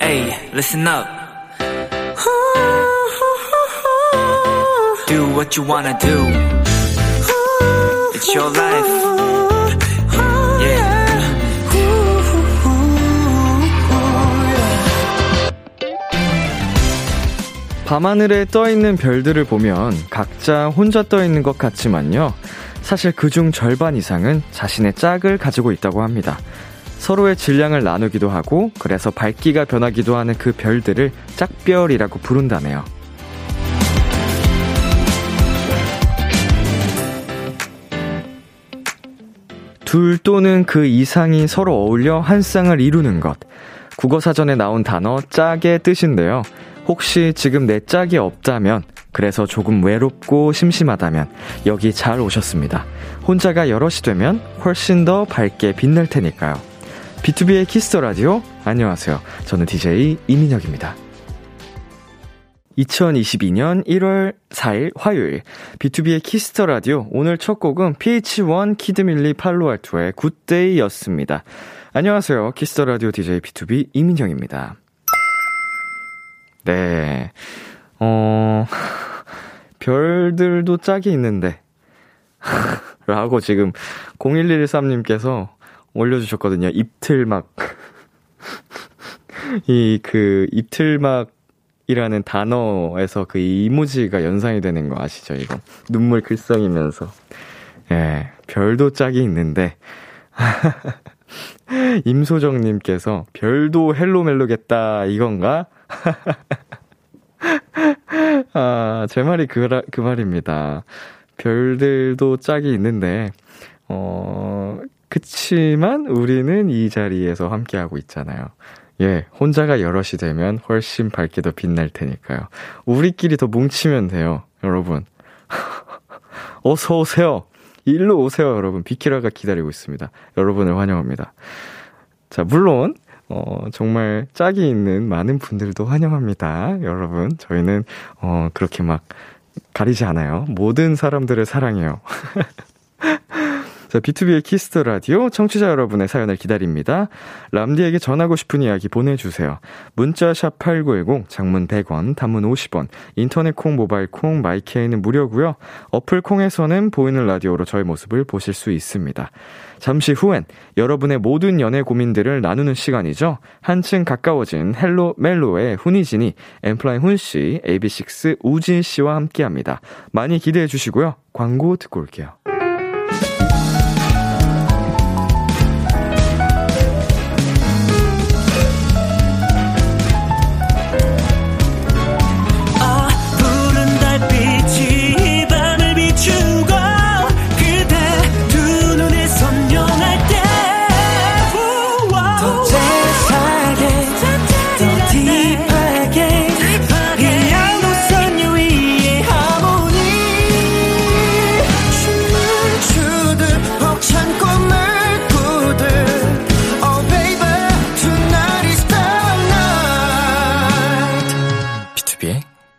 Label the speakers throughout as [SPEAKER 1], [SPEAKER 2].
[SPEAKER 1] Hey, listen up. Do what you wanna do. It's your life. Yeah.
[SPEAKER 2] 밤하늘에 떠 있는 별들을 보면 각자 혼자 떠 있는 것 같지만요. 사실 그중 절반 이상은 자신의 짝을 가지고 있다고 합니다. 서로의 질량을 나누기도 하고 그래서 밝기가 변하기도 하는 그 별들을 짝별이라고 부른다네요. 둘 또는 그 이상이 서로 어울려 한 쌍을 이루는 것. 국어사전에 나온 단어 짝의 뜻인데요. 혹시 지금 내 짝이 없다면, 그래서 조금 외롭고 심심하다면, 여기 잘 오셨습니다. 혼자가 여럿이 되면 훨씬 더 밝게 빛날 테니까요. B2B의 키스터 라디오, 안녕하세요. 저는 DJ 이민혁입니다. 2022년 1월 4일 화요일 B2B의 키스터 라디오 오늘 첫 곡은 PH1 키드밀리 팔로알토의 굿데이였습니다. 안녕하세요. 키스터 라디오 DJ B2B 이민정입니다. 네. 어 별들도 짝이 있는데 라고 지금 0113님께서 올려주셨거든요. 입틀막. 이, 그, 입틀막 이라는 단어에서 그 이모지가 연상이 되는 거 아시죠, 이거? 눈물 글썽이면서. 예, 별도 짝이 있는데. 임소정님께서 별도 헬로멜로겠다, 이건가? 아, 제 말이 그, 그 말입니다. 별들도 짝이 있는데, 어, 그치만 우리는 이 자리에서 함께하고 있잖아요. 예, 혼자가 여럿이 되면 훨씬 밝게 더 빛날 테니까요. 우리끼리 더 뭉치면 돼요, 여러분. 어서 오세요. 일로 오세요, 여러분. 비키라가 기다리고 있습니다. 여러분을 환영합니다. 자, 물론, 어, 정말 짝이 있는 많은 분들도 환영합니다. 여러분, 저희는, 어, 그렇게 막 가리지 않아요. 모든 사람들을 사랑해요. 자, B2B의 키스터 라디오 청취자 여러분의 사연을 기다립니다. 람디에게 전하고 싶은 이야기 보내주세요. 문자 샵 #8910 장문 100원, 단문 50원, 인터넷 콩, 모바일 콩, my K는 무료고요. 어플 콩에서는 보이는 라디오로 저의 모습을 보실 수 있습니다. 잠시 후엔 여러분의 모든 연애 고민들을 나누는 시간이죠. 한층 가까워진 Hello 멜로의 훈이진이 엠플라이 훈씨, AB6 우진씨와 함께합니다. 많이 기대해 주시고요. 광고 듣고 올게요.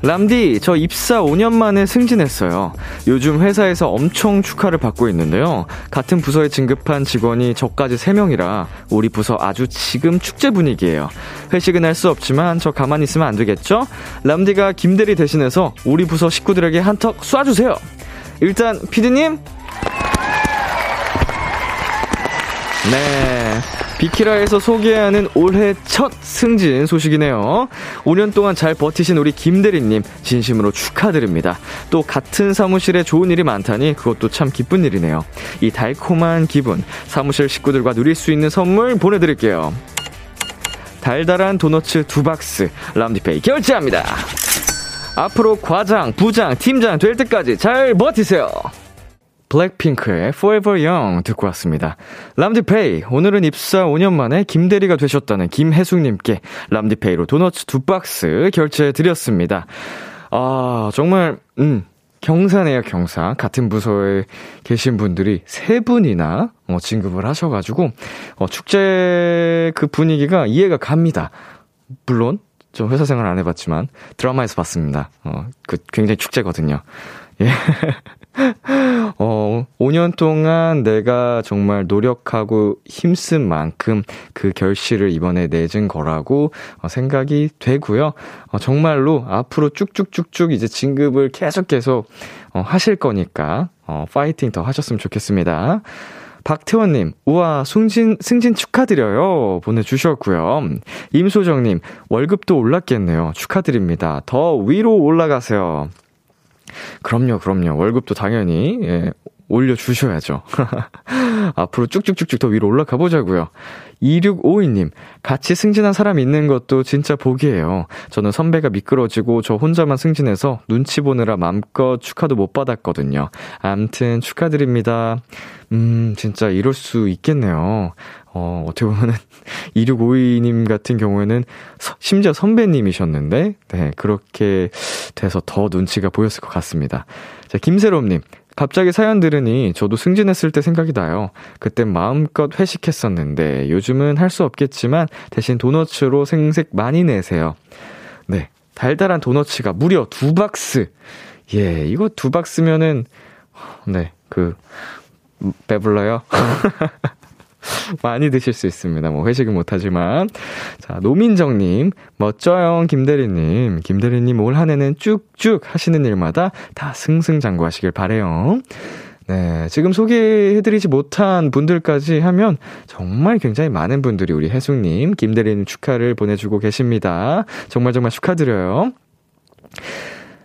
[SPEAKER 2] 람디, 저 입사 5년 만에 승진했어요. 요즘 회사에서 엄청 축하를 받고 있는데요. 같은 부서에 진급한 직원이 저까지 3명이라 우리 부서 아주 지금 축제 분위기예요. 회식은 할 수 없지만 저 가만히 있으면 안 되겠죠? 람디가 김대리 대신해서 우리 부서 식구들에게 한턱 쏴주세요. 일단, 피디님? 네. 비키라에서 소개하는 올해 첫 승진 소식이네요. 5년 동안 잘 버티신 우리 김대리님, 진심으로 축하드립니다. 또 같은 사무실에 좋은 일이 많다니 그것도 참 기쁜 일이네요. 이 달콤한 기분, 사무실 식구들과 누릴 수 있는 선물 보내드릴게요. 달달한 도너츠 두 박스, 람디페이 결제합니다. 앞으로 과장, 부장, 팀장 될 때까지 잘 버티세요. 블랙핑크의 Forever Young 듣고 왔습니다. 람디페이, 오늘은 입사 5년 만에 김대리가 되셨다는 김혜숙님께 람디페이로 도너츠 두 박스 결제해드렸습니다. 아, 정말, 음, 경사네요, 경사. 같은 부서에 계신 분들이 세 분이나 어, 진급을 하셔가지고, 어, 축제 그 분위기가 이해가 갑니다. 물론, 좀 회사 생활 안 해봤지만, 드라마에서 봤습니다. 어, 그 굉장히 축제거든요. 예. 어, 5년 동안 내가 정말 노력하고 힘쓴 만큼 그 결실을 이번에 내준 거라고 어, 생각이 되고요. 어, 정말로 앞으로 쭉쭉쭉쭉 이제 진급을 계속 계속 어, 하실 거니까 어, 파이팅 더 하셨으면 좋겠습니다. 박태원님, 우와, 승진, 승진 축하드려요. 보내주셨고요. 임소정님, 월급도 올랐겠네요. 축하드립니다. 더 위로 올라가세요. 그럼요, 그럼요. 월급도 당연히, 예, 올려주셔야죠. 앞으로 쭉쭉쭉쭉 더 위로 올라가 보자고요. 2652님, 같이 승진한 사람 있는 것도 진짜 복이에요. 저는 선배가 미끄러지고 저 혼자만 승진해서 눈치 보느라 맘껏 축하도 못 받았거든요. 암튼 축하드립니다. 음, 진짜 이럴 수 있겠네요. 어, 어떻게 보면은, 2652님 같은 경우에는, 서, 심지어 선배님이셨는데, 네, 그렇게 돼서 더 눈치가 보였을 것 같습니다. 자, 김세롬님, 갑자기 사연 들으니 저도 승진했을 때 생각이 나요. 그땐 마음껏 회식했었는데 요즘은 할 수 없겠지만 대신 도너츠로 생색 많이 내세요. 네. 달달한 도너츠가 무려 두 박스. 예, 이거 두 박스면은, 네, 그, 배불러요? 많이 드실 수 있습니다. 뭐 회식은 못하지만. 자, 노민정님, 멋져요, 김대리님. 김대리님 올 한 해는 쭉쭉 하시는 일마다 다 승승장구하시길 바래요. 네, 지금 소개해드리지 못한 분들까지 하면 정말 굉장히 많은 분들이 우리 혜숙님, 김대리님 축하를 보내주고 계십니다. 정말 정말 축하드려요.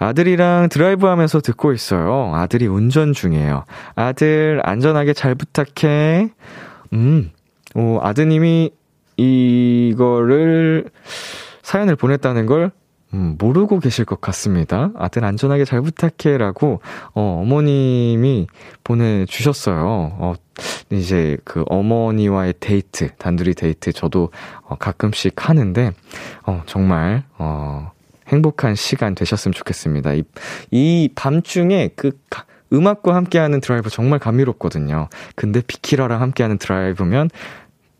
[SPEAKER 2] 아들이랑 드라이브 하면서 듣고 있어요. 아들이 운전 중이에요. 아들, 안전하게 잘 부탁해. 음, 오, 아드님이 이거를 사연을 보냈다는 걸 음, 모르고 계실 것 같습니다. 아들 안전하게 잘 부탁해 라고 어, 어머님이 보내주셨어요. 어, 이제 그 어머니와의 데이트, 단둘이 데이트 저도 어, 가끔씩 하는데 어, 정말 어, 행복한 시간 되셨으면 좋겠습니다. 이, 이 밤중에 그 음악과 함께하는 드라이브 정말 감미롭거든요. 근데 비키라랑 함께하는 드라이브면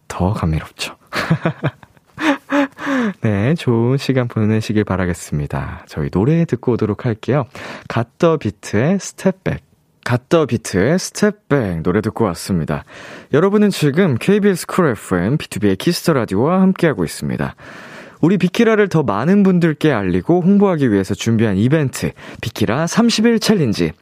[SPEAKER 2] 더 감미롭죠. 네, 좋은 시간 보내시길 바라겠습니다. 저희 노래 듣고 오도록 할게요. 갓더 비트의 스텝백. 갓더 비트의 스텝백 노래 듣고 왔습니다. 여러분은 지금 KBS 쿨 FM, B2B의 키스터 라디오와 함께하고 있습니다. 우리 비키라를 더 많은 분들께 알리고 홍보하기 위해서 준비한 이벤트, 비키라 30일 챌린지.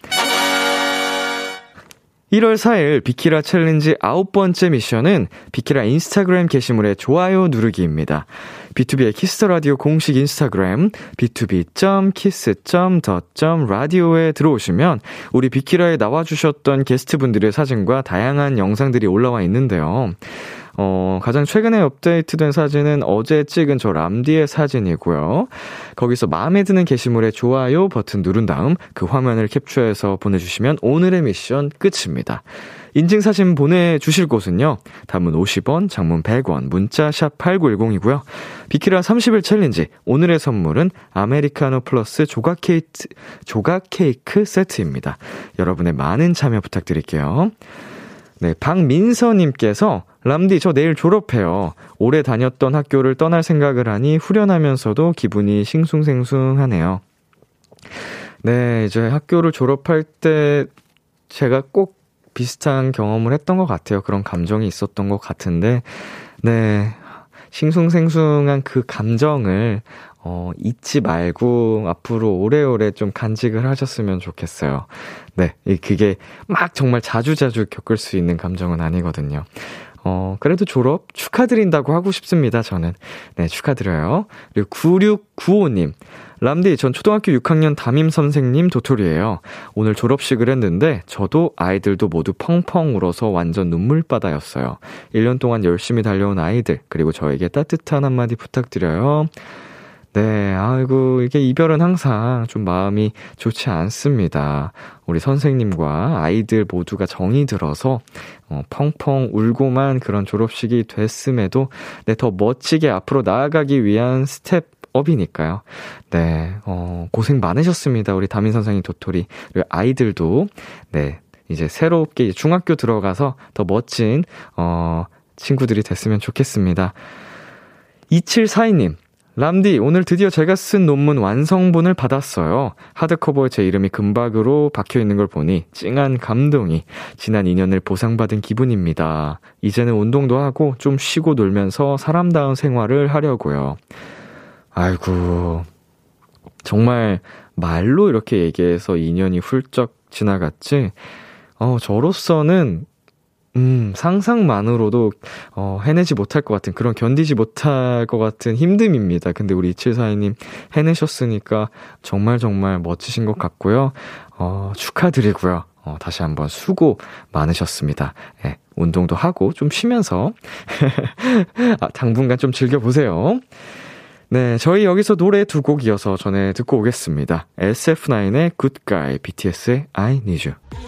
[SPEAKER 2] 1월 4일 비키라 챌린지 아홉 번째 미션은 비키라 인스타그램 게시물에 좋아요 누르기입니다. B2B의 키스터 라디오 공식 인스타그램 btob.kiss.the.radio에 들어오시면 우리 비키라에 나와 주셨던 게스트분들의 사진과 다양한 영상들이 올라와 있는데요. 어, 가장 최근에 업데이트된 사진은 어제 찍은 저 람디의 사진이고요. 거기서 마음에 드는 게시물에 좋아요 버튼 누른 다음 그 화면을 캡처해서 보내주시면 오늘의 미션 끝입니다. 인증사진 보내주실 곳은요. 단문 50원, 장문 100원, 문자 샵 8910이고요. 비키라 30일 챌린지, 오늘의 선물은 아메리카노 플러스 조각 케이크, 조각 케이크 세트입니다. 여러분의 많은 참여 부탁드릴게요. 네, 박민서님께서 람디, 저 내일 졸업해요. 오래 다녔던 학교를 떠날 생각을 하니 후련하면서도 기분이 싱숭생숭하네요. 네, 이제 학교를 졸업할 때 제가 꼭 비슷한 경험을 했던 것 같아요. 그런 감정이 있었던 것 같은데, 네. 싱숭생숭한 그 감정을, 어, 잊지 말고 앞으로 오래오래 좀 간직을 하셨으면 좋겠어요. 네. 그게 막 정말 자주자주 겪을 수 있는 감정은 아니거든요. 어, 그래도 졸업 축하드린다고 하고 싶습니다, 저는. 네, 축하드려요. 그리고 9695님. 람디, 전 초등학교 6학년 담임 선생님 도토리예요. 오늘 졸업식을 했는데 저도 아이들도 모두 펑펑 울어서 완전 눈물바다였어요. 1년 동안 열심히 달려온 아이들 그리고 저에게 따뜻한 한마디 부탁드려요. 네, 아이고, 이게 이별은 항상 좀 마음이 좋지 않습니다. 우리 선생님과 아이들 모두가 정이 들어서, 어, 펑펑 울고 만 그런 졸업식이 됐음에도, 네, 더 멋지게 앞으로 나아가기 위한 step, up이니까요. 네, 어, 고생 많으셨습니다. 우리 담임 선생님 도토리. 그리고 아이들도, 네, 이제 새롭게 중학교 들어가서 더 멋진, 어, 친구들이 됐으면 좋겠습니다. 2742님, 람디, 오늘 드디어 제가 쓴 논문 완성본을 받았어요. 하드커버에 제 이름이 금박으로 박혀 있는 걸 보니 찡한 감동이 지난 2년을 보상받은 기분입니다. 이제는 운동도 하고 좀 쉬고 놀면서 사람다운 생활을 하려고요. 아이고, 정말 말로 이렇게 얘기해서 2년이 훌쩍 지나갔지, 어, 저로서는, 음, 상상만으로도, 어, 해내지 못할 것 같은, 그런 견디지 못할 것 같은 힘듦입니다. 근데 우리 2742님 해내셨으니까 정말 정말 멋지신 것 같고요. 어, 축하드리고요. 어, 다시 한번 수고 많으셨습니다. 예, 운동도 하고 좀 쉬면서, 아, 당분간 좀 즐겨보세요. 네, 저희 여기서 노래 두 곡 이어서 전해 듣고 오겠습니다. SF9의 Good Guy, BTS의 I Need You.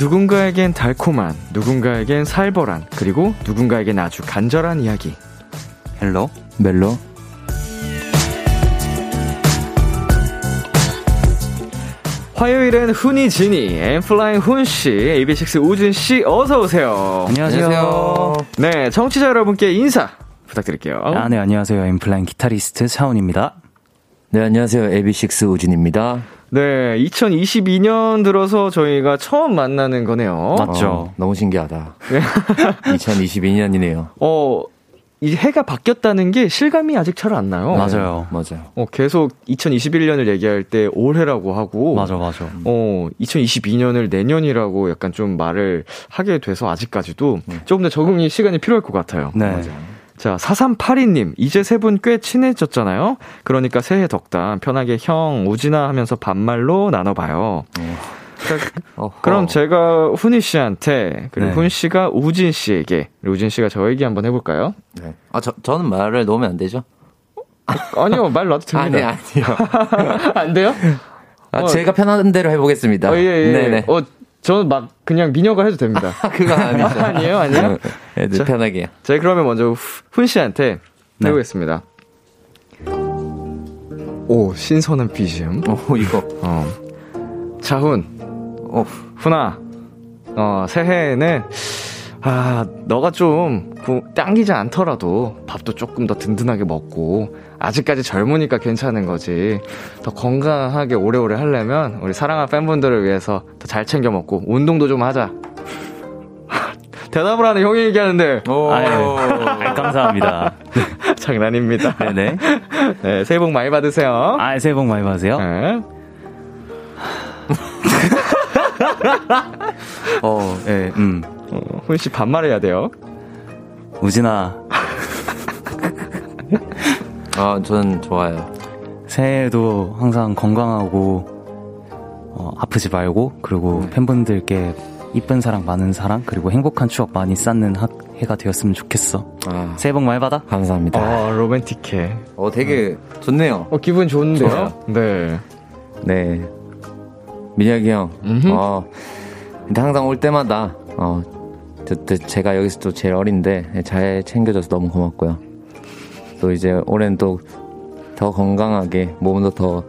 [SPEAKER 2] 누군가에겐 달콤한, 누군가에겐 살벌한, 그리고 누군가에겐 아주 간절한 이야기.
[SPEAKER 1] Hello
[SPEAKER 3] 멜로
[SPEAKER 2] 화요일엔 훈이 지니, N.Flying 훈씨, AB6IX 우진씨, 어서오세요.
[SPEAKER 3] 안녕하세요.
[SPEAKER 2] 네, 청취자 여러분께 인사 부탁드릴게요.
[SPEAKER 3] 아, 네, 안녕하세요. N.Flying 기타리스트 차훈입니다.
[SPEAKER 4] 네, 안녕하세요. AB6IX 우진입니다.
[SPEAKER 2] 네, 2022년 들어서 저희가 처음 만나는 거네요.
[SPEAKER 3] 맞죠.
[SPEAKER 4] 어, 너무 신기하다. 2022년이네요.
[SPEAKER 2] 어, 이 해가 바뀌었다는 게 실감이 아직 잘 안 나요.
[SPEAKER 3] 맞아요.
[SPEAKER 4] 맞아요.
[SPEAKER 2] 어, 계속 2021년을 얘기할 때 올해라고 하고.
[SPEAKER 3] 맞아, 맞아.
[SPEAKER 2] 어, 2022년을 내년이라고 약간 좀 말을 하게 돼서 아직까지도 조금 더 적응이 시간이 필요할 것 같아요.
[SPEAKER 3] 네.
[SPEAKER 2] 자, 4382님, 이제 세 분 꽤 친해졌잖아요? 그러니까 새해 덕담 편하게 형, 우진아 하면서 반말로 나눠봐요.
[SPEAKER 4] 어허.
[SPEAKER 2] 그럼 제가 훈이 씨한테, 그리고
[SPEAKER 3] 네.
[SPEAKER 2] 훈 씨가 우진 씨에게, 우진 씨가 저에게 한번 해볼까요?
[SPEAKER 4] 네. 아, 저, 저는 말을 놓으면 안 되죠?
[SPEAKER 2] 아니요, 말 놔도
[SPEAKER 4] 아니,
[SPEAKER 2] 됩니다.
[SPEAKER 4] 아니요.
[SPEAKER 2] 안 돼요?
[SPEAKER 4] 아,
[SPEAKER 2] 어.
[SPEAKER 4] 제가 편한 대로 해보겠습니다.
[SPEAKER 2] 어, 예, 예.
[SPEAKER 4] 네네.
[SPEAKER 2] 어, 저는 막 그냥 미녀가 해도 됩니다.
[SPEAKER 4] 그건 아니죠.
[SPEAKER 2] 아니에요, 아니에요?
[SPEAKER 4] 애들
[SPEAKER 2] 자.
[SPEAKER 4] 편하게요.
[SPEAKER 2] 자, 그러면 먼저 후- 훈 씨한테
[SPEAKER 3] 네.
[SPEAKER 2] 해보겠습니다. 오, 신선한 BGM.
[SPEAKER 4] 어, 이거.
[SPEAKER 2] 어. 자훈,
[SPEAKER 4] 어,
[SPEAKER 2] 훈아, 어, 새해에는, 아, 너가 좀, 구- 당기지 않더라도 밥도 조금 더 든든하게 먹고, 아직까지 젊으니까 괜찮은 거지. 더 건강하게 오래오래 하려면, 우리 사랑하는 팬분들을 위해서 더 잘 챙겨 먹고, 운동도 좀 하자. 대답을 하는 형이 얘기하는데,
[SPEAKER 3] 아유, 아, 감사합니다.
[SPEAKER 2] 장난입니다.
[SPEAKER 3] 네네.
[SPEAKER 2] 네, 새해 복 많이 받으세요.
[SPEAKER 3] 아, 새해 복 많이 받으세요.
[SPEAKER 2] 네.
[SPEAKER 3] 어, 예, 음.
[SPEAKER 2] 어, 훈씨 반말해야 돼요.
[SPEAKER 3] 우진아,
[SPEAKER 4] 아, 저는 좋아요.
[SPEAKER 3] 새해에도 항상 건강하고, 어, 아프지 말고, 그리고 팬분들께 이쁜 사랑, 많은 사랑, 그리고 행복한 추억 많이 쌓는 학, 해가 되었으면 좋겠어.
[SPEAKER 4] 아,
[SPEAKER 3] 새해 복 많이 받아.
[SPEAKER 4] 감사합니다.
[SPEAKER 2] 어, 로맨틱해.
[SPEAKER 4] 어, 되게 좋네요.
[SPEAKER 2] 어, 기분 좋은데요?
[SPEAKER 4] 좋아요.
[SPEAKER 2] 네.
[SPEAKER 4] 네. 민혁이 형.
[SPEAKER 2] 음흠.
[SPEAKER 4] 어, 근데 항상 올 때마다, 어, 제가 여기서 또 제일 어린데 잘 챙겨줘서 너무 고맙고요. 또 이제 올해는 또 더 건강하게 몸도 더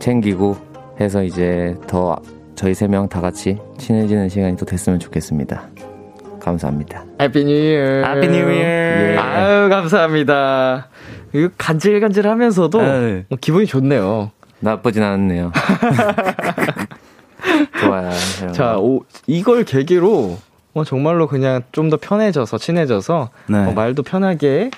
[SPEAKER 4] 챙기고 해서 이제 더 저희 세 명 다 같이 친해지는 시간이 또 됐으면 좋겠습니다. 감사합니다.
[SPEAKER 2] Happy
[SPEAKER 3] New Year. Happy New Year.
[SPEAKER 4] 예.
[SPEAKER 2] 아유, 감사합니다. 이거 간질간질 하면서도
[SPEAKER 3] 네.
[SPEAKER 2] 어, 기분이 좋네요.
[SPEAKER 4] 나쁘진 않네요. 좋아요.
[SPEAKER 2] 자,
[SPEAKER 4] 거.
[SPEAKER 2] 오, 이걸 계기로 어, 정말로 그냥 좀 더 편해져서, 친해져서
[SPEAKER 3] 네.
[SPEAKER 2] 어, 말도 편하게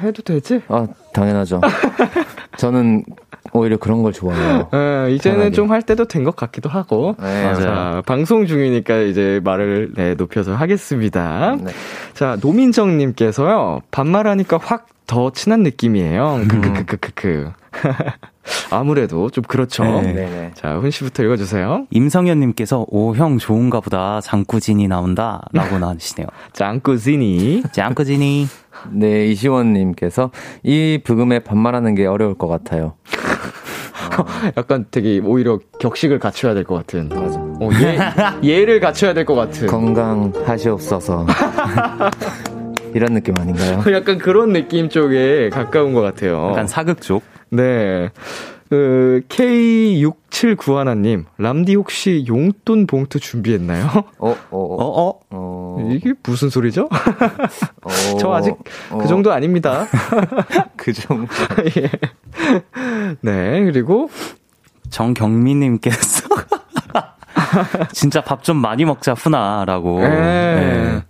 [SPEAKER 2] 해도 되지?
[SPEAKER 4] 아, 당연하죠. 저는 오히려 그런 걸 좋아해요.
[SPEAKER 2] 어, 이제는
[SPEAKER 4] 편하게.
[SPEAKER 2] 좀할 때도 된 것 같기도 하고.
[SPEAKER 4] 네,
[SPEAKER 3] 맞아요.
[SPEAKER 2] 자, 방송 중이니까 이제 말을 네, 높여서 하겠습니다.
[SPEAKER 4] 네.
[SPEAKER 2] 자, 노민정님께서요, 반말하니까 확 더 친한 느낌이에요.
[SPEAKER 4] 음.
[SPEAKER 2] 크크크크크크. 아무래도 좀 그렇죠.
[SPEAKER 3] 네.
[SPEAKER 4] 네네.
[SPEAKER 2] 자, 훈 씨부터 읽어주세요.
[SPEAKER 3] 임성현님께서 오 형 좋은가 보다 장꾸진이 나온다 라고 나시네요.
[SPEAKER 2] 짱꾸지니.
[SPEAKER 3] 장꾸진이
[SPEAKER 4] 네, 이시원님께서 이 부금에 반말하는 게 어려울 것 같아요.
[SPEAKER 2] 약간 되게 오히려 격식을 갖춰야 될 것 같은.
[SPEAKER 4] 맞아.
[SPEAKER 2] 어, 예, 예를 갖춰야 될 것 같은.
[SPEAKER 4] 건강하시옵소서. 이런 느낌 아닌가요?
[SPEAKER 2] 약간 그런 느낌 쪽에 가까운 것 같아요.
[SPEAKER 3] 약간 사극 쪽.
[SPEAKER 2] 네. 그, K6791님, 람디 혹시 용돈 봉투 준비했나요?
[SPEAKER 4] 어, 어, 어.
[SPEAKER 3] 어, 어?
[SPEAKER 4] 어,
[SPEAKER 2] 이게 무슨 소리죠?
[SPEAKER 4] 어,
[SPEAKER 2] 저 아직
[SPEAKER 4] 어,
[SPEAKER 2] 그 정도 아닙니다.
[SPEAKER 4] 그 정도.
[SPEAKER 2] 예. 네, 그리고,
[SPEAKER 3] 정경민님께서 진짜 밥 좀 많이 먹자 후나라고.
[SPEAKER 2] 예.
[SPEAKER 3] 네.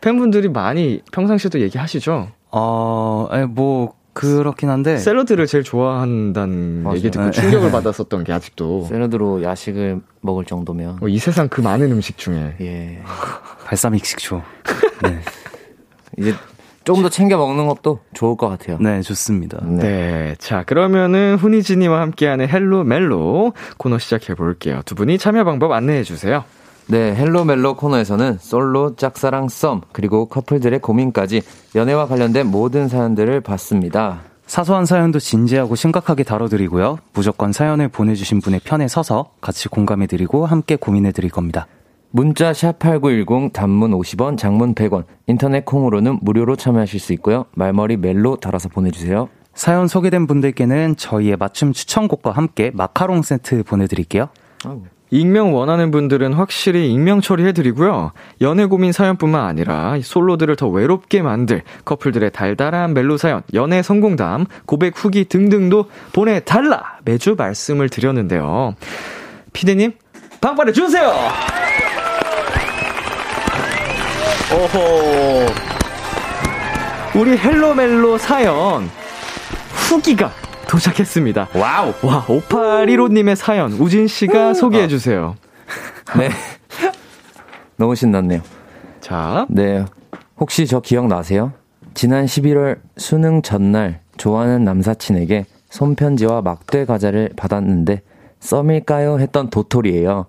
[SPEAKER 2] 팬분들이 많이 평상시에도 얘기하시죠?
[SPEAKER 3] 어, 에, 뭐 그렇긴 한데
[SPEAKER 2] 샐러드를 제일 좋아한다는
[SPEAKER 4] 맞아요.
[SPEAKER 2] 얘기 듣고
[SPEAKER 3] 네.
[SPEAKER 2] 충격을 받았었던 게 아직도.
[SPEAKER 4] 샐러드로 야식을 먹을 정도면.
[SPEAKER 2] 어, 이 세상 그 많은 음식 중에.
[SPEAKER 4] 예.
[SPEAKER 3] 발사믹 식초. 네.
[SPEAKER 4] 이제 조금 더 챙겨 먹는 것도 좋을 것 같아요.
[SPEAKER 3] 네, 좋습니다.
[SPEAKER 2] 네. 자, 그러면은 훈이진이와 함께하는 Hello 멜로 코너 시작해 볼게요. 두 분이 참여 방법 안내해 주세요.
[SPEAKER 4] 네, Hello 멜로 코너에서는 솔로, 짝사랑, 썸, 그리고 커플들의 고민까지 연애와 관련된 모든 사연들을 받습니다.
[SPEAKER 3] 사소한 사연도 진지하고 심각하게 다뤄드리고요. 무조건 사연을 보내주신 분의 편에 서서 같이 공감해드리고 함께 고민해드릴 겁니다.
[SPEAKER 4] 문자 샵8910 단문 50원, 장문 100원, 인터넷 콩으로는 무료로 참여하실 수 있고요. 말머리 멜로 달아서 보내주세요.
[SPEAKER 3] 사연 소개된 분들께는 저희의 맞춤 추천곡과 함께 마카롱 세트 보내드릴게요.
[SPEAKER 2] 익명 원하는 분들은 확실히 익명 처리해드리고요. 연애 고민 사연뿐만 아니라 이 솔로들을 더 외롭게 만들 커플들의 달달한 멜로 사연, 연애 성공담, 고백 후기 등등도 보내달라! 매주 말씀을 드렸는데요. 피디님, 빵빠레 주세요! 오호. 우리 Hello 멜로 사연, 후기가 도착했습니다.
[SPEAKER 3] 와우!
[SPEAKER 2] 와, 5815님의 사연, 우진씨가 소개해주세요.
[SPEAKER 4] 네. 너무 신났네요.
[SPEAKER 2] 자,
[SPEAKER 4] 네. 혹시 저 기억나세요? 지난 11월 수능 전날 좋아하는 남사친에게 손편지와 막대 과자를 받았는데 썸일까요? 했던 도토리예요.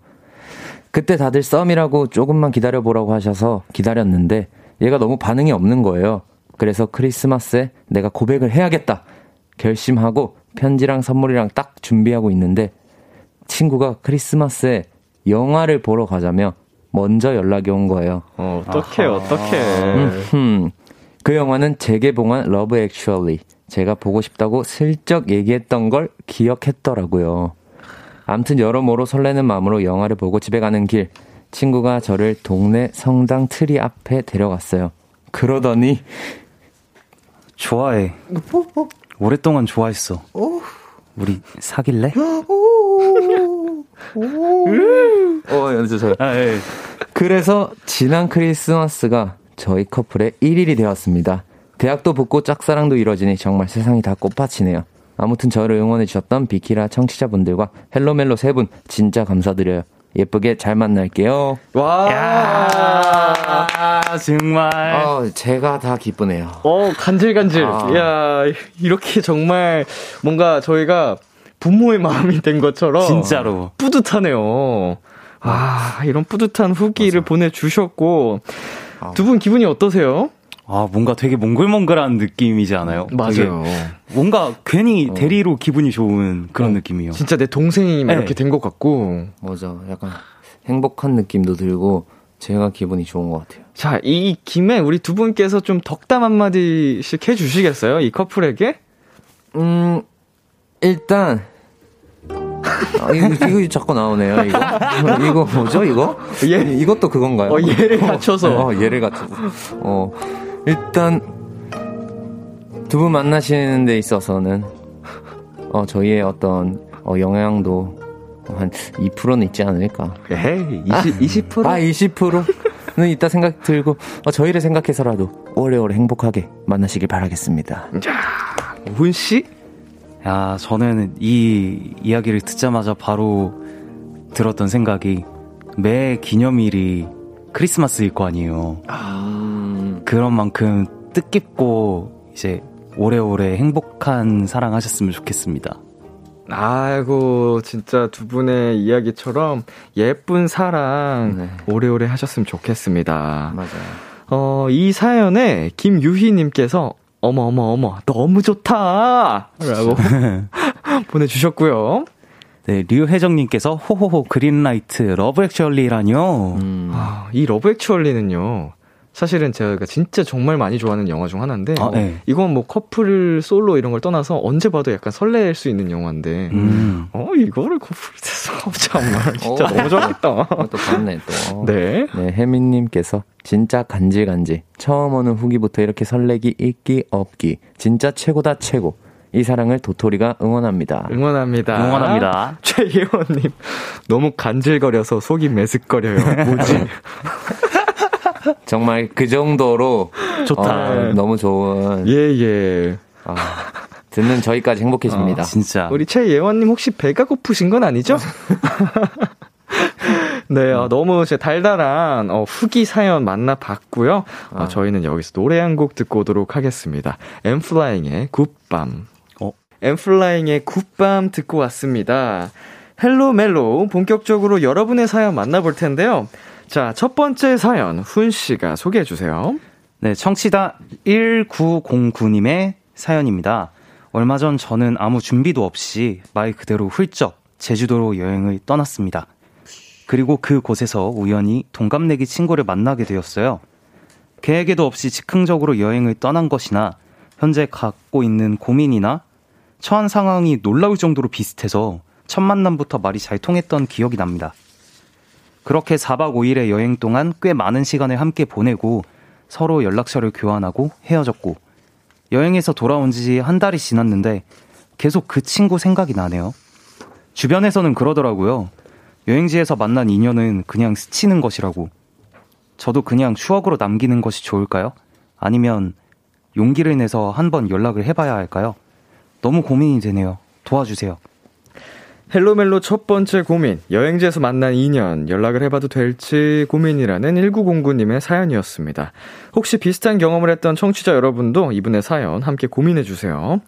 [SPEAKER 4] 그때 다들 썸이라고 조금만 기다려보라고 하셔서 기다렸는데 얘가 너무 반응이 없는 거예요. 그래서 크리스마스에 내가 고백을 해야겠다. 결심하고 편지랑 선물이랑 딱 준비하고 있는데 친구가 크리스마스에 영화를 보러 가자며 먼저 연락이 온 거예요.
[SPEAKER 2] 어, 어떡해, 어떡해.
[SPEAKER 4] 음, 그 영화는 재개봉한 Love Actually. 제가 보고 싶다고 슬쩍 얘기했던 걸 기억했더라고요. 암튼 여러모로 설레는 마음으로 영화를 보고 집에 가는 길, 친구가 저를 동네 성당 트리 앞에 데려갔어요. 그러더니,
[SPEAKER 3] 좋아해. 오랫동안 좋아했어. 우리 사귈래?
[SPEAKER 4] 어, 연주서요.
[SPEAKER 3] 아, 예.
[SPEAKER 4] 그래서 지난 크리스마스가 저희 커플의 1일이 되었습니다. 대학도 붙고 짝사랑도 이뤄지니 정말 세상이 다 꽃밭이네요. 아무튼 저를 응원해 주셨던 비키라 청취자분들과 헬로멜로 세 분 진짜 감사드려요. 예쁘게 잘 만날게요.
[SPEAKER 2] 와.
[SPEAKER 3] 야, 정말.
[SPEAKER 4] 아, 제가 다 기쁘네요.
[SPEAKER 2] 어, 간질간질.
[SPEAKER 4] 아.
[SPEAKER 2] 야 이렇게 정말 뭔가 저희가 부모의 마음이 된 것처럼.
[SPEAKER 3] 진짜로.
[SPEAKER 2] 뿌듯하네요. 아, 이런 뿌듯한 후기를 보내주셨고. 두 분 기분이 어떠세요?
[SPEAKER 3] 아, 뭔가 되게 몽글몽글한 느낌이지 않아요? 되게 뭔가 괜히 대리로 기분이 좋은 그런 느낌이에요.
[SPEAKER 2] 진짜 내 동생이
[SPEAKER 3] 네.
[SPEAKER 2] 이렇게 된 것 같고.
[SPEAKER 4] 맞아. 약간 행복한 느낌도 들고 제가 기분이 좋은 것 같아요.
[SPEAKER 2] 자, 이 김에 우리 두 분께서 좀 덕담 한마디씩 해주시겠어요? 이 커플에게?
[SPEAKER 4] 음, 일단 아, 이거, 이거 자꾸 나오네요, 이거. 이거 뭐죠, 이거?
[SPEAKER 2] 예.
[SPEAKER 4] 이것도 그건가요?
[SPEAKER 2] 어, 얘를 갖춰서.
[SPEAKER 4] 어, 얘를 갖춰서. 어, 일단, 두 분 만나시는 데 있어서는, 어, 저희의 어떤, 어, 영향도 한 2%는 있지 않을까.
[SPEAKER 2] 에이, 20, 20%?
[SPEAKER 4] 아, 20%는 있다 생각 들고, 어, 저희를 생각해서라도 오래오래 행복하게 만나시길 바라겠습니다.
[SPEAKER 2] 훈씨?
[SPEAKER 3] 야, 저는 이 이야기를 듣자마자 바로 들었던 생각이 매 기념일이 크리스마스일 거 아니에요. 그런 만큼 뜻깊고 이제 오래오래 행복한 사랑하셨으면 좋겠습니다.
[SPEAKER 2] 아이고, 진짜 두 분의 이야기처럼 예쁜 사랑
[SPEAKER 4] 네.
[SPEAKER 2] 오래오래 하셨으면 좋겠습니다.
[SPEAKER 4] 맞아요.
[SPEAKER 2] 어, 이 사연에 김유희님께서 어머, 어머, 어머, 너무 좋다! 라고 보내주셨고요.
[SPEAKER 3] 네, 류혜정님께서 호호호 green light Love Actually라뇨.
[SPEAKER 4] 음.
[SPEAKER 2] 아, 이 Love Actually는요. 사실은 제가 진짜 정말 많이 좋아하는 영화 중 하나인데
[SPEAKER 3] 아, 네.
[SPEAKER 2] 이건 뭐 커플 솔로 이런 걸 떠나서 언제 봐도 약간 설렐 수 있는 영화인데
[SPEAKER 3] 음.
[SPEAKER 2] 어 이거를 커플에서 정말 진짜
[SPEAKER 4] 어.
[SPEAKER 2] 너무 좋았다.
[SPEAKER 4] 어, 또 봤네, 또.
[SPEAKER 2] 네.
[SPEAKER 4] 네, 혜민님께서 진짜 간질간질. 처음 오는 후기부터 이렇게 설레기 있기 없기. 진짜 최고다 최고. 이 사랑을 도토리가 응원합니다.
[SPEAKER 2] 응원합니다.
[SPEAKER 3] 응원합니다.
[SPEAKER 2] 최예원님 너무 간질거려서 속이 메슥거려요. 뭐지?
[SPEAKER 4] 정말 그 정도로
[SPEAKER 3] 좋다.
[SPEAKER 4] 어, 너무 좋은
[SPEAKER 2] 예 예.
[SPEAKER 4] 아, 듣는 저희까지 행복해집니다.
[SPEAKER 3] 아, 진짜.
[SPEAKER 2] 우리 최예원님 혹시 배가 고프신 건 아니죠? 네, 어, 너무 제 달달한 어, 후기 사연 만나봤고요. 어,
[SPEAKER 4] 아.
[SPEAKER 2] 저희는 여기서 노래 한 곡 듣고 오도록 하겠습니다. 엔플라잉의 굿밤.
[SPEAKER 3] 어?
[SPEAKER 2] 엔플라잉의 굿밤 듣고 왔습니다. 헬로 멜로 본격적으로 여러분의 사연 만나볼 텐데요. 자, 첫 번째 사연 훈 씨가 소개해 주세요.
[SPEAKER 3] 네, 청취자 1909님의 사연입니다. 얼마 전 저는 아무 준비도 없이 말 그대로 훌쩍 제주도로 여행을 떠났습니다. 그리고 그곳에서 우연히 동갑내기 친구를 만나게 되었어요. 계획에도 없이 즉흥적으로 여행을 떠난 것이나 현재 갖고 있는 고민이나 처한 상황이 놀라울 정도로 비슷해서 첫 만남부터 말이 잘 통했던 기억이 납니다. 그렇게 4박 5일의 여행 동안 꽤 많은 시간을 함께 보내고 서로 연락처를 교환하고 헤어졌고 여행에서 돌아온 지 한 달이 지났는데 계속 그 친구 생각이 나네요. 주변에서는 그러더라고요. 여행지에서 만난 인연은 그냥 스치는 것이라고. 저도 그냥 추억으로 남기는 것이 좋을까요? 아니면 용기를 내서 한번 연락을 해봐야 할까요? 너무 고민이 되네요. 도와주세요.
[SPEAKER 2] 헬로멜로 첫 번째 고민, 여행지에서 만난 인연, 연락을 해봐도 될지 고민이라는 1909님의 사연이었습니다. 혹시 비슷한 경험을 했던 청취자 여러분도 이분의 사연 함께 고민해주세요.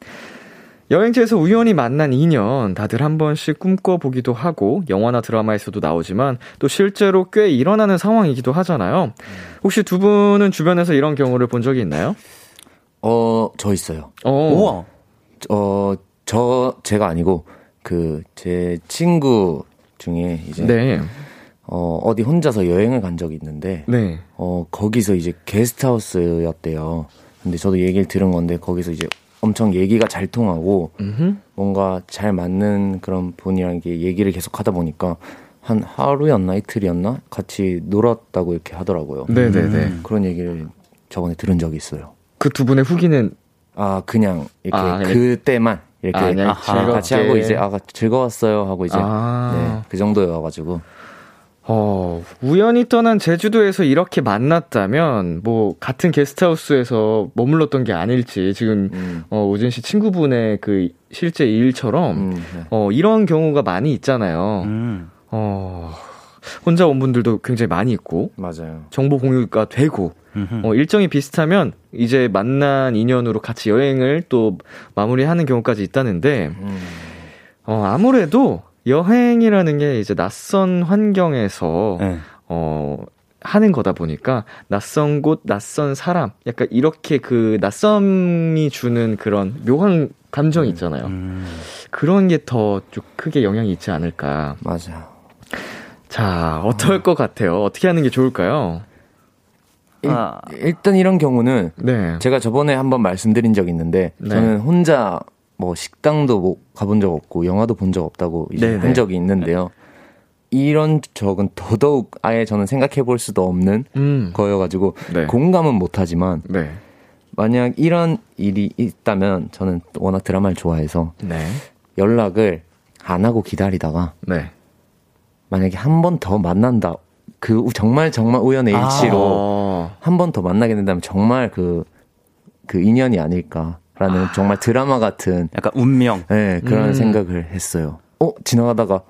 [SPEAKER 2] 여행지에서 우연히 만난 인연, 다들 한 번씩 꿈꿔보기도 하고, 영화나 드라마에서도 나오지만, 또 실제로 꽤 일어나는 상황이기도 하잖아요. 혹시 두 분은 주변에서 이런 경우를 본 적이 있나요?
[SPEAKER 4] 어, 저 있어요.
[SPEAKER 2] 어,
[SPEAKER 3] 우와.
[SPEAKER 4] 어, 저, 제가 아니고, 그, 제 친구 중에 이제,
[SPEAKER 2] 네,
[SPEAKER 4] 어, 어디 혼자서 여행을 간 적이 있는데,
[SPEAKER 2] 네.
[SPEAKER 4] 어, 거기서 이제 게스트하우스였대요. 근데 저도 얘기를 들은 건데, 거기서 이제 엄청 얘기가 잘 통하고,
[SPEAKER 2] 음흠.
[SPEAKER 4] 뭔가 잘 맞는 그런 분이랑 이렇게 얘기를 계속 하다 보니까, 한 하루였나 이틀이었나? 같이 놀았다고 이렇게 하더라고요.
[SPEAKER 2] 네네네.
[SPEAKER 4] 그런 얘기를 저번에 들은 적이 있어요.
[SPEAKER 2] 그 두 분의 후기는
[SPEAKER 4] 아, 그냥 이렇게
[SPEAKER 2] 아, 그냥-
[SPEAKER 4] 그때만 이렇게
[SPEAKER 2] 아,
[SPEAKER 4] 아하, 같이
[SPEAKER 2] 즐겁게.
[SPEAKER 4] 하고 이제 아 즐거웠어요 하고 이제
[SPEAKER 2] 아.
[SPEAKER 4] 네, 그 정도여가지고
[SPEAKER 2] 어, 우연히 떠난 제주도에서 이렇게 만났다면, 뭐, 같은 게스트하우스에서 머물렀던 게 아닐지, 지금,
[SPEAKER 4] 음,
[SPEAKER 2] 어, 오진 씨 친구분의 그 실제 일처럼,
[SPEAKER 4] 음, 네.
[SPEAKER 2] 어, 이런 경우가 많이 있잖아요.
[SPEAKER 3] 음.
[SPEAKER 2] 어, 혼자 온 분들도 굉장히 많이 있고,
[SPEAKER 4] 맞아요.
[SPEAKER 2] 정보 공유가 되고. 어, 일정이 비슷하면, 이제 만난 인연으로 같이 여행을 또 마무리하는 경우까지 있다는데,
[SPEAKER 4] 음,
[SPEAKER 2] 어, 아무래도 여행이라는 게 이제 낯선 환경에서
[SPEAKER 3] 네.
[SPEAKER 2] 어, 하는 거다 보니까 낯선 곳, 낯선 사람, 약간 이렇게 그 낯섦이 주는 그런 묘한 감정이 있잖아요.
[SPEAKER 3] 음.
[SPEAKER 2] 그런 게 더 좀 크게 영향이 있지 않을까.
[SPEAKER 4] 맞아요.
[SPEAKER 2] 자, 어떨 것 같아요? 어떻게 하는 게 좋을까요?
[SPEAKER 4] 일,
[SPEAKER 3] 아.
[SPEAKER 4] 일 단 이런 경우는
[SPEAKER 2] 네.
[SPEAKER 4] 제가 저번에 한번 말씀드린 적이 있는데
[SPEAKER 2] 네.
[SPEAKER 4] 저는 혼자 뭐 식당도 뭐 가본 적 없고 영화도 본 적 없다고 이제
[SPEAKER 2] 네네.
[SPEAKER 4] 한 적이 있는데요. 이런 적은 더더욱 아예 저는 생각해 볼 수도 없는
[SPEAKER 2] 음.
[SPEAKER 4] 거여가지고
[SPEAKER 2] 네.
[SPEAKER 4] 공감은 못하지만
[SPEAKER 2] 네.
[SPEAKER 4] 만약 이런 일이 있다면 저는 또 워낙 드라마를 좋아해서
[SPEAKER 2] 네.
[SPEAKER 4] 연락을 안 하고 기다리다가
[SPEAKER 2] 네.
[SPEAKER 4] 만약에 한 번 더 만난다 그 우- 정말 정말 우연의 일치로
[SPEAKER 2] 어.
[SPEAKER 4] 한번 더 만나게 된다면 정말 그 그 인연이 아닐까라는 정말 드라마 같은
[SPEAKER 3] 약간 운명.
[SPEAKER 4] 네, 그런
[SPEAKER 2] 음.
[SPEAKER 4] 생각을 했어요. 어 지나가다가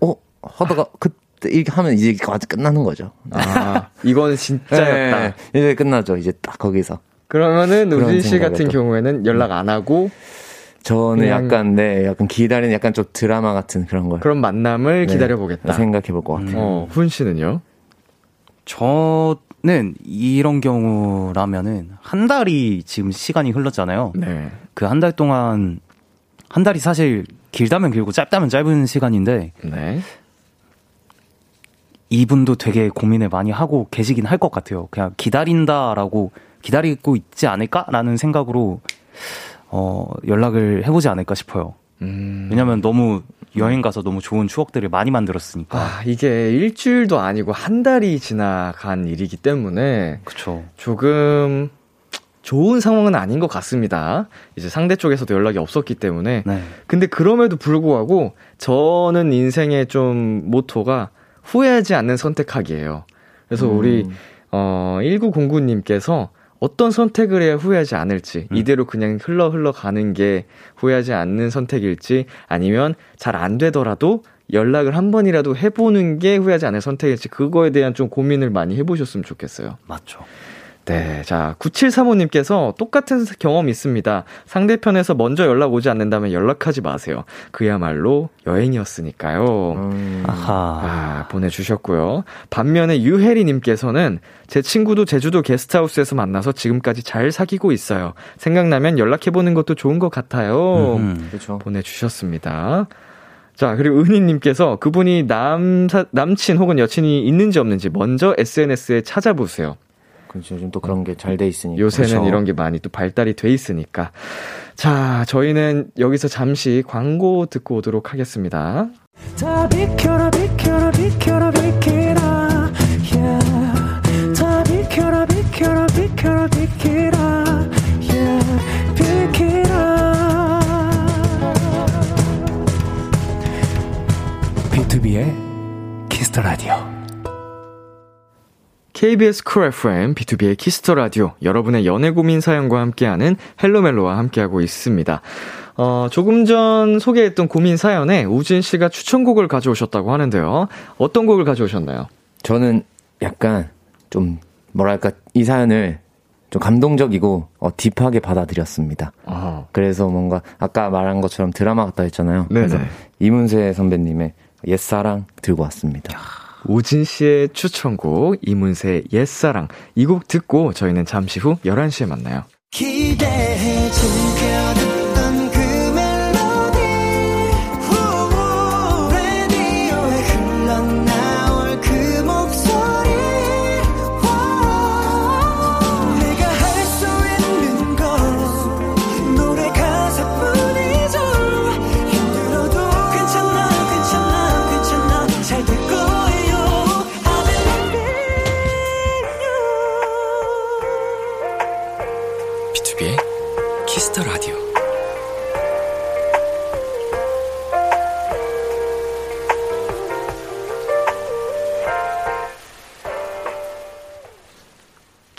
[SPEAKER 4] 어 하다가 그때 이렇게 하면 이제 아주 끝나는 거죠.
[SPEAKER 2] 아, 이건 진짜였다.
[SPEAKER 4] 네, 이제 끝나죠. 이제 딱 거기서.
[SPEAKER 2] 그러면은 우진 씨 같은
[SPEAKER 4] 또.
[SPEAKER 2] 경우에는 연락 안 하고
[SPEAKER 4] 저는 약간 네, 약간 기다리는 약간 좀 드라마 같은 그런 걸
[SPEAKER 2] 그런 만남을
[SPEAKER 4] 네,
[SPEAKER 2] 기다려 보겠다.
[SPEAKER 4] 생각해 볼 것 같아요.
[SPEAKER 2] 어, 훈 씨는요?
[SPEAKER 3] 저는 이런 경우라면은 한 달이 지금 시간이 흘렀잖아요.
[SPEAKER 2] 네.
[SPEAKER 3] 그 한 달 동안 한 달이 사실 길다면 길고 짧다면 짧은 시간인데
[SPEAKER 2] 네.
[SPEAKER 3] 이분도 되게 고민을 많이 하고 계시긴 할 것 같아요. 그냥 기다린다라고 기다리고 있지 않을까라는 생각으로 어 연락을 해보지 않을까 싶어요.
[SPEAKER 2] 음.
[SPEAKER 3] 왜냐면 너무 여행 가서 너무 좋은 추억들을 많이 만들었으니까.
[SPEAKER 2] 아, 이게 일주일도 아니고 한 달이 지나간 일이기 때문에
[SPEAKER 3] 그쵸.
[SPEAKER 2] 조금 좋은 상황은 아닌 것 같습니다. 이제 상대 쪽에서도 연락이 없었기 때문에.
[SPEAKER 3] 네.
[SPEAKER 2] 근데 그럼에도 불구하고 저는 인생의 좀 모토가 후회하지 않는 선택하기예요. 그래서 우리 어 1909님께서 어떤 선택을 해야 후회하지 않을지 이대로 그냥 흘러 흘러 가는 게 후회하지 않는 선택일지 아니면 잘 안 되더라도 연락을 한 번이라도 해보는 게 후회하지 않을 선택일지 그거에 대한 좀 고민을 많이 해보셨으면 좋겠어요.
[SPEAKER 3] 맞죠.
[SPEAKER 2] 네, 자 9735님께서 똑같은 경험 있습니다. 상대편에서 먼저 연락 오지 않는다면 연락하지 마세요. 그야말로 여행이었으니까요.
[SPEAKER 4] 음,
[SPEAKER 3] 아하.
[SPEAKER 2] 아, 보내주셨고요. 반면에 유혜리님께서는 제 친구도 제주도 게스트하우스에서 만나서 지금까지 잘 사귀고 있어요. 생각나면 연락해보는 것도 좋은 것 같아요.
[SPEAKER 3] 음.
[SPEAKER 4] 그렇죠.
[SPEAKER 2] 보내주셨습니다. 자, 그리고 은희님께서 그분이 남, 남친 혹은 여친이 있는지 없는지 먼저 SNS에 찾아보세요.
[SPEAKER 4] 그렇죠. 요즘 또 그런 게 잘 돼 있으니까.
[SPEAKER 2] 요새는
[SPEAKER 4] 그렇죠.
[SPEAKER 2] 이런 게 많이 또 발달이 돼 있으니까. 자, 저희는 여기서 잠시 광고 듣고 오도록 하겠습니다.
[SPEAKER 5] 다 비켜라 비켜라 비켜라 비켜라 yeah. 다 비켜라 비켜라 비켜라 비켜라 yeah. 비켜라
[SPEAKER 1] 비투비의 키스 더 라디오.
[SPEAKER 2] KBS 쿨 FM, 비투비의 키스 더 라디오, 여러분의 연애 고민 사연과 함께하는 헬로멜로와 함께하고 있습니다. 어, 조금 전 소개했던 고민 사연에 우진 씨가 추천곡을 가져오셨다고 하는데요. 어떤 곡을 가져오셨나요?
[SPEAKER 4] 저는 약간 좀 뭐랄까 이 사연을 좀 감동적이고 어, 딥하게 받아들였습니다.
[SPEAKER 2] 어,
[SPEAKER 4] 그래서 뭔가 아까 말한 것처럼 드라마 같다 했잖아요.
[SPEAKER 2] 네네.
[SPEAKER 4] 그래서 이문세 선배님의 옛사랑 들고 왔습니다.
[SPEAKER 2] 우진 씨의 추천곡, 이문세의 옛사랑. 이 곡 듣고 저희는 잠시 후 11시에 만나요.
[SPEAKER 5] 기대해 즐겨듣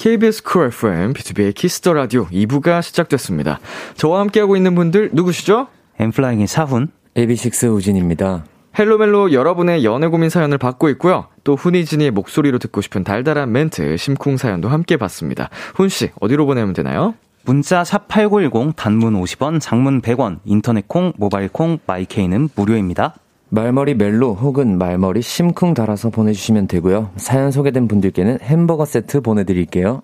[SPEAKER 2] KBS 쿨 FM, 비투비의 키스 더 라디오 2부가 시작됐습니다. 저와 함께하고 있는 분들 누구시죠?
[SPEAKER 3] 엔플라잉의 차훈.
[SPEAKER 4] AB6IX 우진입니다.
[SPEAKER 2] 헬로멜로 여러분의 연애 고민 사연을 받고 있고요. 또 훈이진이의 목소리로 듣고 싶은 달달한 멘트, 심쿵 사연도 함께 받습니다. 훈씨, 어디로 보내면 되나요?
[SPEAKER 3] 문자 샵8910 단문 50원, 장문 100원, 인터넷 콩, 모바일 콩, 마이케이는 무료입니다.
[SPEAKER 4] 말머리 멜로 혹은 말머리 심쿵 달아서 보내주시면 되고요. 사연 소개된 분들께는 햄버거 세트 보내드릴게요.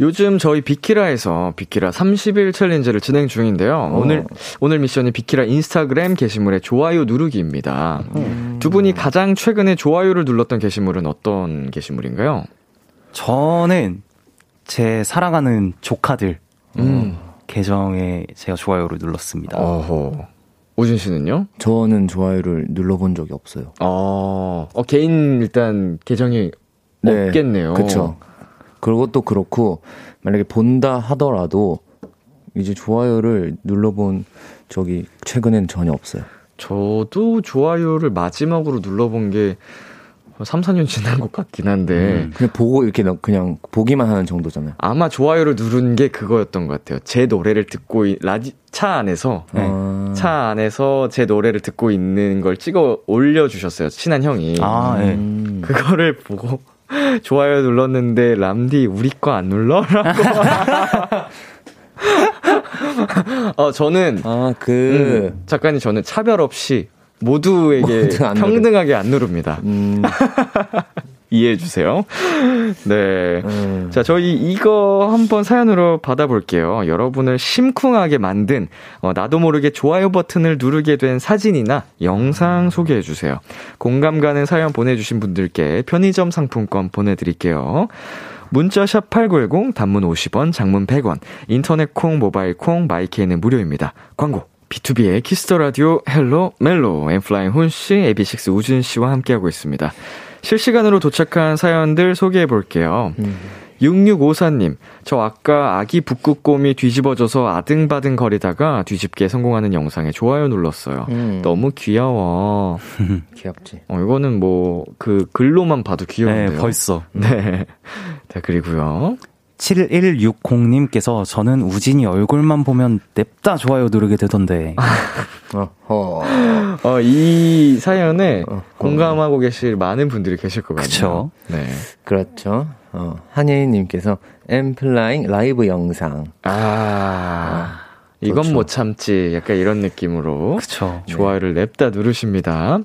[SPEAKER 2] 요즘 저희 비키라에서 비키라 30일 챌린지를 진행 중인데요. 오늘, 오늘 미션이 비키라 인스타그램 게시물의 좋아요 누르기입니다. 두 분이 가장 최근에 좋아요를 눌렀던 게시물은 어떤 게시물인가요?
[SPEAKER 3] 저는 제 사랑하는 조카들
[SPEAKER 2] 음.
[SPEAKER 3] 계정에 제가 좋아요를 눌렀습니다.
[SPEAKER 2] 어허. 오준 씨는요?
[SPEAKER 4] 저는 좋아요를 눌러본 적이 없어요.
[SPEAKER 2] 어, 어 개인 일단 계정이 없겠네요.
[SPEAKER 4] 그쵸. 그리고 또 그렇고, 만약에 본다 하더라도, 이제 좋아요를 눌러본 적이 최근엔 전혀 없어요.
[SPEAKER 2] 저도 좋아요를 마지막으로 눌러본 게 3, 4년 지난 것 같긴 한데
[SPEAKER 4] 그냥 보고 이렇게 너- 그냥 보기만 하는 정도잖아요.
[SPEAKER 2] 아마 좋아요를 누른 게 그거였던 것 같아요. 제 노래를 듣고 이- 라디 차 안에서
[SPEAKER 3] 네.
[SPEAKER 4] 아,
[SPEAKER 2] 차 안에서 제 노래를 듣고 있는 걸 찍어 올려 주셨어요. 친한 형이.
[SPEAKER 3] 아, 예.
[SPEAKER 4] 음.
[SPEAKER 2] 그거를 보고 좋아요 눌렀는데 람디 우리 거 안 눌러? 라고. 어 저는
[SPEAKER 4] 아, 그,
[SPEAKER 2] 음, 작가님 저는 차별 없이 모두에게
[SPEAKER 4] 모두 안
[SPEAKER 2] 평등하게 안 누릅니다.
[SPEAKER 4] 음,
[SPEAKER 2] 이해해 주세요. 네.
[SPEAKER 4] 음.
[SPEAKER 2] 자, 저희 이거 한번 사연으로 받아볼게요. 여러분을 심쿵하게 만든, 어, 나도 모르게 좋아요 버튼을 누르게 된 사진이나 영상 소개해 주세요. 공감 가는 사연 보내주신 분들께 편의점 상품권 보내드릴게요. 문자 샵 8910, 단문 50원, 장문 100원, 인터넷 콩, 모바일 콩, 마이케이는 무료입니다. 광고. 비투비의 키스 더 라디오 헬로 멜로 엔플라잉 훈 씨, AB6IX 우진 씨와 함께하고 있습니다. 실시간으로 도착한 사연들 소개해 볼게요. 6654님, 저 아까 아기 북극곰이 뒤집어져서 아등바등 거리다가 뒤집기 성공하는 영상에 좋아요 눌렀어요.
[SPEAKER 4] 음.
[SPEAKER 2] 너무 귀여워.
[SPEAKER 4] 귀엽지.
[SPEAKER 2] 어, 이거는 뭐, 그 글로만 봐도 귀여운데요.
[SPEAKER 3] 네, 벌써.
[SPEAKER 2] 네. 자, 그리고요.
[SPEAKER 3] 7160님께서 저는 우진이 얼굴만 보면 냅다 좋아요 누르게 되던데.
[SPEAKER 2] 어, 이 사연에
[SPEAKER 4] 어, 어.
[SPEAKER 2] 공감하고 계실 많은 분들이 계실 것 같아요.
[SPEAKER 3] 그쵸.
[SPEAKER 2] 네.
[SPEAKER 4] 그렇죠. 어, 한예인님께서 엠플라잉 라이브 영상.
[SPEAKER 2] 아, 이건
[SPEAKER 4] 좋죠.
[SPEAKER 2] 못 참지. 약간 이런 느낌으로.
[SPEAKER 3] 그쵸.
[SPEAKER 2] 좋아요를 냅다 누르십니다.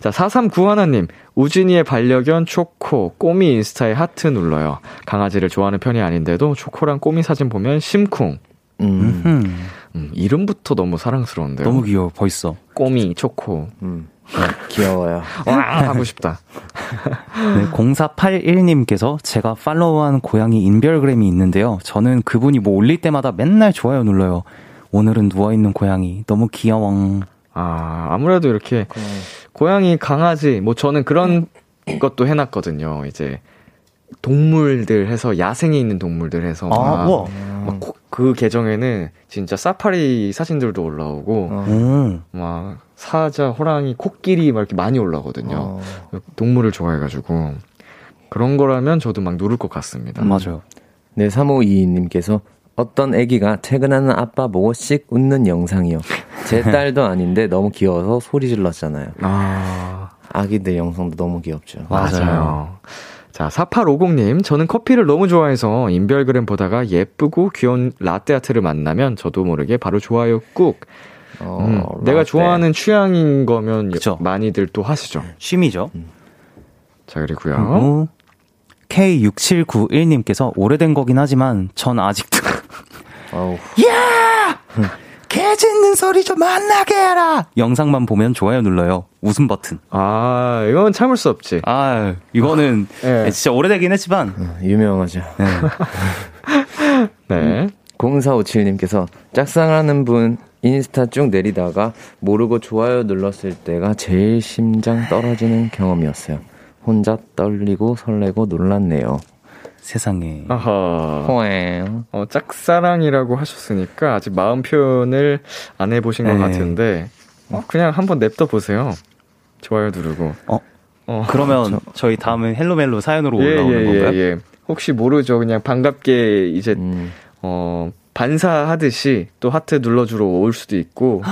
[SPEAKER 2] 자, 4391님. 우진이의 반려견 초코, 꼬미 인스타에 하트 눌러요. 강아지를 좋아하는 편이 아닌데도 초코랑 꼬미 사진 보면 심쿵.
[SPEAKER 4] 음,
[SPEAKER 3] 음,
[SPEAKER 2] 음, 이름부터 너무 사랑스러운데요.
[SPEAKER 3] 너무 귀여워, 벌써.
[SPEAKER 2] 꼬미, 초코.
[SPEAKER 4] 음. 네, 귀여워요.
[SPEAKER 2] 와, 하고 싶다.
[SPEAKER 3] 네, 0481님께서 제가 팔로우한 고양이 인별그램이 있는데요. 저는 그분이 뭐 올릴 때마다 맨날 좋아요 눌러요. 오늘은 누워있는 고양이. 너무 귀여워.
[SPEAKER 2] 아, 아무래도 이렇게 고양이, 강아지, 뭐 저는 그런 것도 해놨거든요. 이제 동물들 해서 야생에 있는 동물들 해서
[SPEAKER 3] 아,
[SPEAKER 2] 막,
[SPEAKER 3] 우와.
[SPEAKER 2] 막 고- 그 계정에는 진짜 사파리 사진들도 올라오고
[SPEAKER 4] 어.
[SPEAKER 3] 음.
[SPEAKER 2] 막 사자, 호랑이, 코끼리 막 이렇게 많이 올라오거든요.
[SPEAKER 4] 어,
[SPEAKER 2] 동물을 좋아해가지고 그런 거라면 저도 막 누를 것 같습니다.
[SPEAKER 3] 맞아요.
[SPEAKER 4] 네, 3522님께서 어떤 애기가 퇴근하는 아빠 보고 씩 웃는 영상이요. 제 딸도 아닌데 너무 귀여워서 소리 질렀잖아요.
[SPEAKER 2] 아,
[SPEAKER 4] 아기들 영상도 너무 귀엽죠.
[SPEAKER 2] 맞아요. 자, 4850님, 저는 커피를 너무 좋아해서 인별그램 보다가 예쁘고 귀여운 라떼 아트를 만나면 저도 모르게 바로 좋아요 꾹.
[SPEAKER 4] 어,
[SPEAKER 2] 음, 내가. 좋아하는 취향인 거면
[SPEAKER 3] 그쵸.
[SPEAKER 2] 많이들 또 하시죠.
[SPEAKER 3] 취미죠.
[SPEAKER 2] 자, 그리고요.
[SPEAKER 3] 그리고 K6791님께서 오래된 거긴 하지만 전 아직도
[SPEAKER 4] 어우,
[SPEAKER 3] 개 짖는 소리 좀 안 나게 해라. 영상만 보면 좋아요 눌러요. 웃음 버튼.
[SPEAKER 2] 아, 이건 참을 수 없지.
[SPEAKER 3] 아, 이거는
[SPEAKER 2] 예.
[SPEAKER 3] 진짜 오래되긴 했지만
[SPEAKER 4] 유명하죠.
[SPEAKER 2] 네.
[SPEAKER 4] 0457님께서 짝사랑하는 분 인스타 쭉 내리다가 모르고 좋아요 눌렀을 때가 제일 심장 떨어지는 경험이었어요. 혼자 떨리고 설레고 놀랐네요.
[SPEAKER 3] 세상에.
[SPEAKER 2] 아하.
[SPEAKER 4] 호잉.
[SPEAKER 2] 어, 짝사랑이라고 하셨으니까 아직 마음 표현을 안 해보신 것
[SPEAKER 3] 네.
[SPEAKER 2] 같은데, 어, 그냥 한번 냅둬 보세요. 좋아요 누르고.
[SPEAKER 3] 어,
[SPEAKER 2] 어.
[SPEAKER 3] 그러면 저희 다음은 헬로멜로 사연으로
[SPEAKER 2] 예,
[SPEAKER 3] 올라오는
[SPEAKER 2] 예,
[SPEAKER 3] 건가요?
[SPEAKER 2] 예, 예. 혹시 모르죠. 그냥 반갑게 이제,
[SPEAKER 4] 음,
[SPEAKER 2] 어, 반사하듯이 또 하트 눌러주러 올 수도 있고,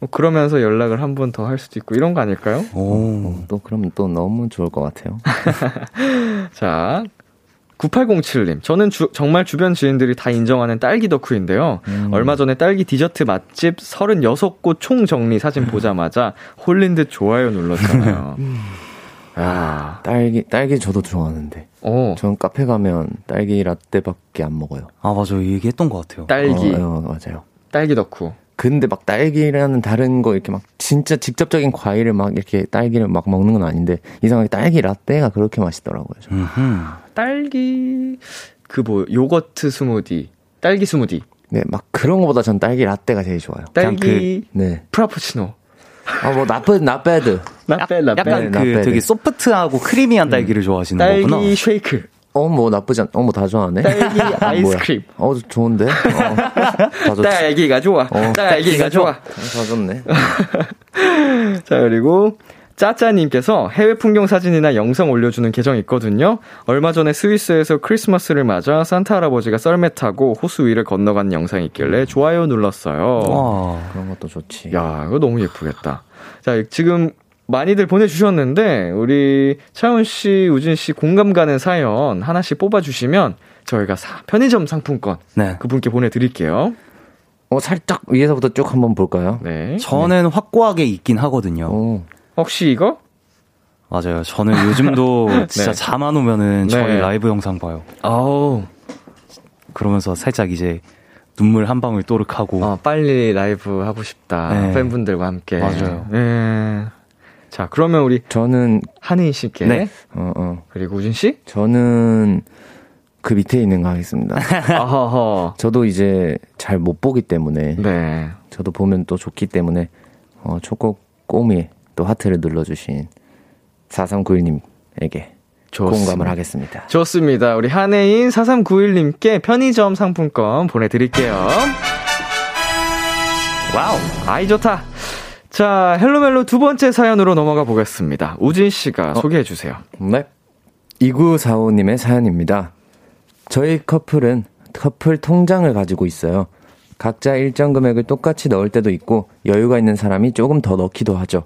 [SPEAKER 2] 뭐 그러면서 연락을 한 번 더 할 수도 있고, 이런 거 아닐까요?
[SPEAKER 3] 오.
[SPEAKER 4] 어, 또 그러면 또 너무 좋을 것 같아요.
[SPEAKER 2] 자, 9807님. 저는 주- 정말 주변 지인들이 다 인정하는 딸기 덕후인데요. 얼마 전에 딸기 디저트 맛집 36곳 총 정리 사진 보자마자 홀린 듯 좋아요 눌렀잖아요. 아,
[SPEAKER 4] 딸기 딸기 저도 좋아하는데
[SPEAKER 2] 어,
[SPEAKER 4] 전 카페 가면 딸기 라떼밖에 안 먹어요.
[SPEAKER 3] 아, 맞아요. 얘기했던 것 같아요.
[SPEAKER 2] 딸기,
[SPEAKER 4] 어, 어, 맞아요.
[SPEAKER 2] 딸기 덕후.
[SPEAKER 4] 근데 막 딸기라는 다른 거 이렇게 막 진짜 직접적인 과일을 막 이렇게 딸기를 막 먹는 건 아닌데 이상하게 딸기 라떼가 그렇게 맛있더라고요.
[SPEAKER 2] 딸기, 그 뭐, 요거트 스무디, 딸기 스무디.
[SPEAKER 4] 네, 막 그런 거보다 전 딸기 라떼가 제일 좋아요.
[SPEAKER 2] 딸기
[SPEAKER 4] 네.
[SPEAKER 2] 프라푸치노.
[SPEAKER 4] 아, 뭐, 나쁘, 나빼드.
[SPEAKER 2] 나빼 나빼.
[SPEAKER 3] 약간
[SPEAKER 4] 네,
[SPEAKER 3] 그
[SPEAKER 4] not bad.
[SPEAKER 3] 되게 soft하고 creamy한 딸기를 좋아하시는 거구나.
[SPEAKER 2] 딸기 쉐이크.
[SPEAKER 4] 어, 뭐, 나쁘지 않, 어, 뭐, 다 좋아하네.
[SPEAKER 2] 딸기. 아이스크림.
[SPEAKER 4] 어, 좋은데? 어, 다 좋지.
[SPEAKER 2] 딸기가 좋아.
[SPEAKER 4] 어,
[SPEAKER 2] 딸기가 좋아.
[SPEAKER 4] 다 좋네.
[SPEAKER 2] 자, 그리고 짜짜님께서 해외 풍경 사진이나 영상 올려주는 계정 있거든요. 얼마 전에 스위스에서 크리스마스를 맞아 산타 할아버지가 썰매 타고 호수 위를 건너간 영상이 있길래 좋아요 눌렀어요.
[SPEAKER 3] 와.
[SPEAKER 4] 그런 것도 좋지.
[SPEAKER 2] 야, 이거 너무 예쁘겠다. 자, 지금 많이들 보내주셨는데, 우리 차훈 씨, 우진 씨 공감 가는 사연 하나씩 뽑아주시면 저희가 사- 편의점 상품권
[SPEAKER 3] 네.
[SPEAKER 2] 그분께 보내드릴게요.
[SPEAKER 4] 어, 살짝 위에서부터 쭉 한번 볼까요?
[SPEAKER 2] 네.
[SPEAKER 3] 저는 확고하게 있긴 하거든요.
[SPEAKER 4] 오.
[SPEAKER 2] 혹시 이거?
[SPEAKER 3] 맞아요. 저는 요즘도 진짜
[SPEAKER 2] 네.
[SPEAKER 3] 잠안 오면은 저희
[SPEAKER 2] 네.
[SPEAKER 3] 라이브 영상 봐요.
[SPEAKER 2] 아우.
[SPEAKER 3] 그러면서 살짝 이제 눈물 한 방울 또르하고
[SPEAKER 2] 어, 빨리 라이브 하고 싶다.
[SPEAKER 3] 네.
[SPEAKER 2] 팬분들과 함께.
[SPEAKER 3] 맞아요.
[SPEAKER 2] 네. 자, 그러면 우리
[SPEAKER 4] 저는,
[SPEAKER 2] 한인 씨께.
[SPEAKER 3] 네.
[SPEAKER 4] 어, 어.
[SPEAKER 2] 그리고 우진 씨?
[SPEAKER 4] 저는 그 밑에 있는 거 하겠습니다. 저도 이제 잘 못 보기 때문에,
[SPEAKER 2] 네.
[SPEAKER 4] 저도 보면 또 좋기 때문에, 어, 초코 꼬미에 또 하트를 눌러주신 4391님에게
[SPEAKER 2] 좋습니다.
[SPEAKER 4] 공감을 하겠습니다.
[SPEAKER 2] 좋습니다. 우리 한혜인 4391님께 편의점 상품권 보내드릴게요. Wow. 아이, 좋다. 자, 헬로멜로 두 번째 사연으로 넘어가 보겠습니다. 우진 씨가 소개해 주세요.
[SPEAKER 4] 네. 2945님의 사연입니다. 저희 커플은 커플 통장을 가지고 있어요. 각자 일정 금액을 똑같이 넣을 때도 있고 여유가 있는 사람이 조금 더 넣기도 하죠.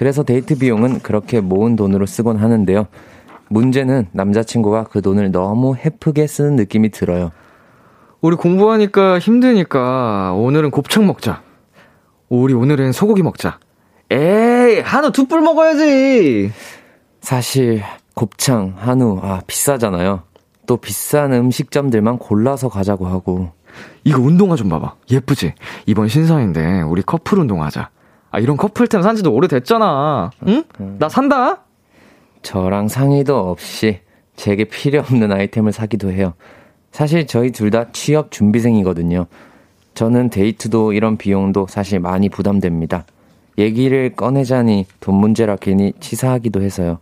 [SPEAKER 4] 그래서 데이트 비용은 그렇게 모은 돈으로 쓰곤 하는데요. 문제는 남자친구가 그 돈을 너무 헤프게 쓰는 느낌이 들어요.
[SPEAKER 2] 우리 공부하니까 힘드니까 오늘은 곱창 먹자. 우리 오늘은 소고기 먹자. 에이, 한우 두 뿔 먹어야지.
[SPEAKER 4] 사실 곱창, 한우 아 비싸잖아요. 또 비싼 음식점들만 골라서 가자고 하고
[SPEAKER 2] 이거 운동화 좀 봐봐. 예쁘지? 이번 신상인데 우리 커플 운동하자. 아, 이런 커플템 산지도 오래됐잖아. 응? 나 산다?
[SPEAKER 4] 저랑 상의도 없이 제게 필요 없는 아이템을 사기도 해요. 사실 저희 둘 다 취업 준비생이거든요. 저는 데이트도 이런 비용도 사실 많이 부담됩니다. 얘기를 꺼내자니 돈 문제라 괜히 치사하기도 해서요.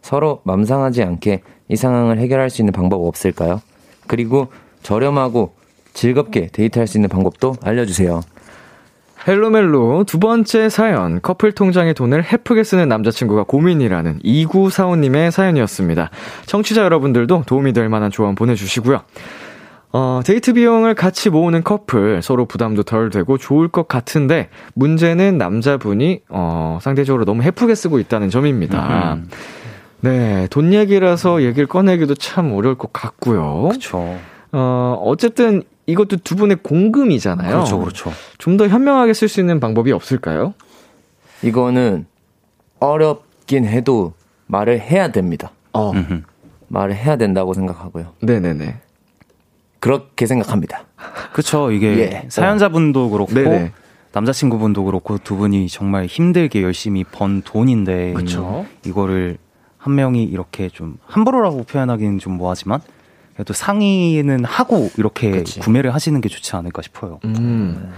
[SPEAKER 4] 서로 맘상하지 않게 이 상황을 해결할 수 있는 방법 없을까요? 그리고 저렴하고 즐겁게 데이트할 수 있는 방법도 알려주세요.
[SPEAKER 2] 헬로멜로 두 번째 사연, 커플 통장에 돈을 헤프게 쓰는 남자친구가 고민이라는 2945님의 사연이었습니다. 청취자 여러분들도 도움이 될 만한 조언 보내주시고요. 어, 데이트 비용을 같이 모으는 커플, 서로 부담도 덜 되고 좋을 것 같은데, 문제는 남자분이, 어, 상대적으로 너무 헤프게 쓰고 있다는 점입니다. 네, 돈 얘기라서 얘기를 꺼내기도 참 어려울 것 같고요.
[SPEAKER 3] 그렇죠.
[SPEAKER 2] 어, 어쨌든 이것도 두 분의 공금이잖아요.
[SPEAKER 3] 그렇죠, 그렇죠.
[SPEAKER 2] 좀 더 현명하게 쓸 수 있는 방법이 없을까요?
[SPEAKER 4] 이거는 어렵긴 해도 말을 해야 됩니다.
[SPEAKER 2] 어.
[SPEAKER 4] 말을 해야 된다고 생각하고요.
[SPEAKER 2] 네네네.
[SPEAKER 4] 그렇게 생각합니다.
[SPEAKER 3] 그쵸. 이게
[SPEAKER 4] 예.
[SPEAKER 3] 사연자분도 그렇고
[SPEAKER 2] 네네.
[SPEAKER 3] 남자친구분도 그렇고 두 분이 정말 힘들게 열심히 번 돈인데
[SPEAKER 2] 그쵸.
[SPEAKER 3] 이거를 한 명이 이렇게 좀 함부로라고 표현하기는 좀 뭐하지만 그래도 상의는 하고 이렇게
[SPEAKER 4] 그치.
[SPEAKER 3] 구매를 하시는 게 좋지 않을까 싶어요.
[SPEAKER 2] 음.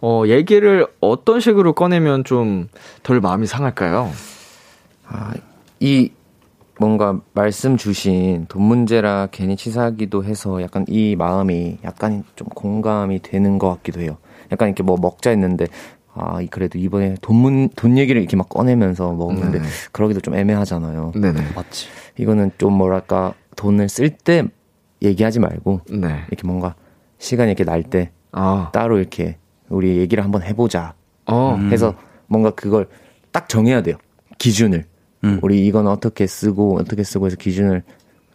[SPEAKER 2] 어, 얘기를 어떤 식으로 꺼내면 좀 덜 마음이 상할까요?
[SPEAKER 4] 아, 이 뭔가 말씀 주신 돈 문제라 괜히 치사하기도 해서 약간 이 마음이 약간 좀 공감이 되는 것 같기도 해요. 약간 이렇게 뭐 먹자 했는데 아 그래도 이번에 돈, 문, 돈 얘기를 이렇게 막 꺼내면서 먹는데
[SPEAKER 2] 네.
[SPEAKER 4] 그러기도 좀 애매하잖아요.
[SPEAKER 2] 네네.
[SPEAKER 3] 맞지.
[SPEAKER 4] 이거는 좀 뭐랄까 돈을 쓸 때 얘기하지 말고
[SPEAKER 2] 네.
[SPEAKER 4] 이렇게 뭔가 시간이 이렇게 날 때
[SPEAKER 2] 아,
[SPEAKER 4] 따로 이렇게 우리 얘기를 한번 해보자
[SPEAKER 2] 어,
[SPEAKER 3] 음.
[SPEAKER 4] 해서 뭔가 그걸 딱 정해야 돼요. 기준을.
[SPEAKER 3] 음.
[SPEAKER 4] 우리 이건 어떻게 쓰고 어떻게 쓰고 해서 기준을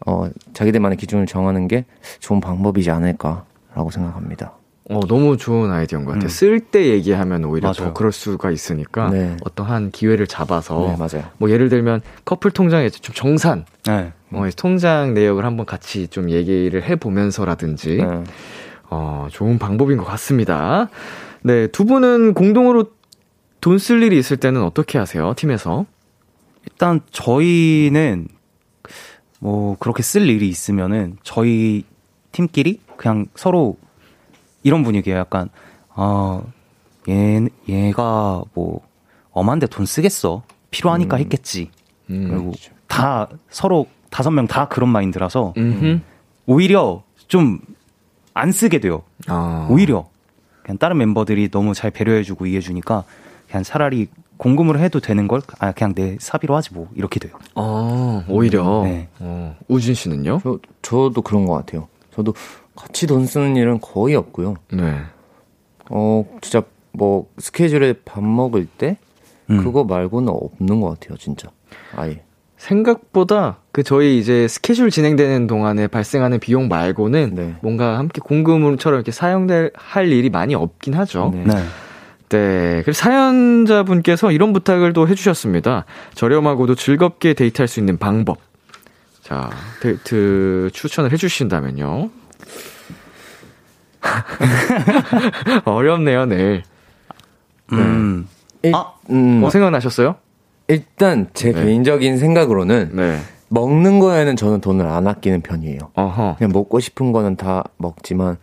[SPEAKER 4] 어 자기들만의 기준을 정하는 게 좋은 방법이지 않을까라고 생각합니다.
[SPEAKER 2] 어, 너무 좋은 아이디어인 것 같아요.
[SPEAKER 3] 음.
[SPEAKER 2] 쓸때 얘기하면 오히려 더
[SPEAKER 3] 맞아요.
[SPEAKER 2] 그럴 수가 있으니까
[SPEAKER 4] 네.
[SPEAKER 2] 어떠한 기회를 잡아서
[SPEAKER 4] 네 맞아요.
[SPEAKER 2] 뭐 예를 들면 커플 통장에 좀 정산
[SPEAKER 3] 네.
[SPEAKER 2] 어, 통장 내역을 한번 같이 좀 얘기를 해보면서라든지
[SPEAKER 4] 네.
[SPEAKER 2] 어, 좋은 방법인 것 같습니다. 네, 두 분은 공동으로 돈 쓸 일이 있을 때는 어떻게 하세요? 팀에서?
[SPEAKER 3] 일단 저희는 뭐 그렇게 쓸 일이 있으면은 저희 팀끼리 그냥 서로 이런 분위기예요. 약간 어, 얘 얘가 뭐 엄한데 돈 쓰겠어. 필요하니까 했겠지.
[SPEAKER 2] 음.
[SPEAKER 3] 그리고 다 서로 다섯 명 다 그런 마인드라서
[SPEAKER 2] 음흠.
[SPEAKER 3] 오히려 좀 안 쓰게 돼요.
[SPEAKER 2] 아.
[SPEAKER 3] 오히려 그냥 다른 멤버들이 너무 잘 배려해주고 이해해주니까 그냥 차라리 공금을 해도 되는 걸 아 그냥 내 사비로 하지 뭐 이렇게 돼요.
[SPEAKER 2] 아, 오히려.
[SPEAKER 3] 네.
[SPEAKER 2] 어, 우진 씨는요?
[SPEAKER 4] 저, 저도 그런 것 같아요. 저도 같이 돈 쓰는 일은 거의 없고요.
[SPEAKER 2] 네.
[SPEAKER 4] 어, 진짜 뭐 스케줄에 밥 먹을 때
[SPEAKER 3] 음.
[SPEAKER 4] 그거 말고는 없는 것 같아요, 진짜. 아예.
[SPEAKER 2] 생각보다 그 저희 이제 스케줄 진행되는 동안에 발생하는 비용 말고는
[SPEAKER 4] 네.
[SPEAKER 2] 뭔가 함께 공금처럼 이렇게 사용될 할 일이 많이 없긴 하죠.
[SPEAKER 4] 네.
[SPEAKER 3] 네.
[SPEAKER 2] 네. 그리고 사연자분께서 이런 부탁을 또 해주셨습니다. 저렴하고도 즐겁게 데이트할 수 있는 방법. 자, 데이트 추천을 해주신다면요. 어렵네요, 내일.
[SPEAKER 3] 음.
[SPEAKER 4] 일,
[SPEAKER 3] 아,
[SPEAKER 4] 음,
[SPEAKER 2] 어, 생각나셨어요?
[SPEAKER 4] 일단 제
[SPEAKER 2] 네.
[SPEAKER 4] 개인적인 생각으로는
[SPEAKER 2] 네.
[SPEAKER 4] 먹는 거에는 저는 돈을 안 아끼는 편이에요.
[SPEAKER 2] 어허.
[SPEAKER 4] 그냥 먹고 싶은 거는 다 먹지만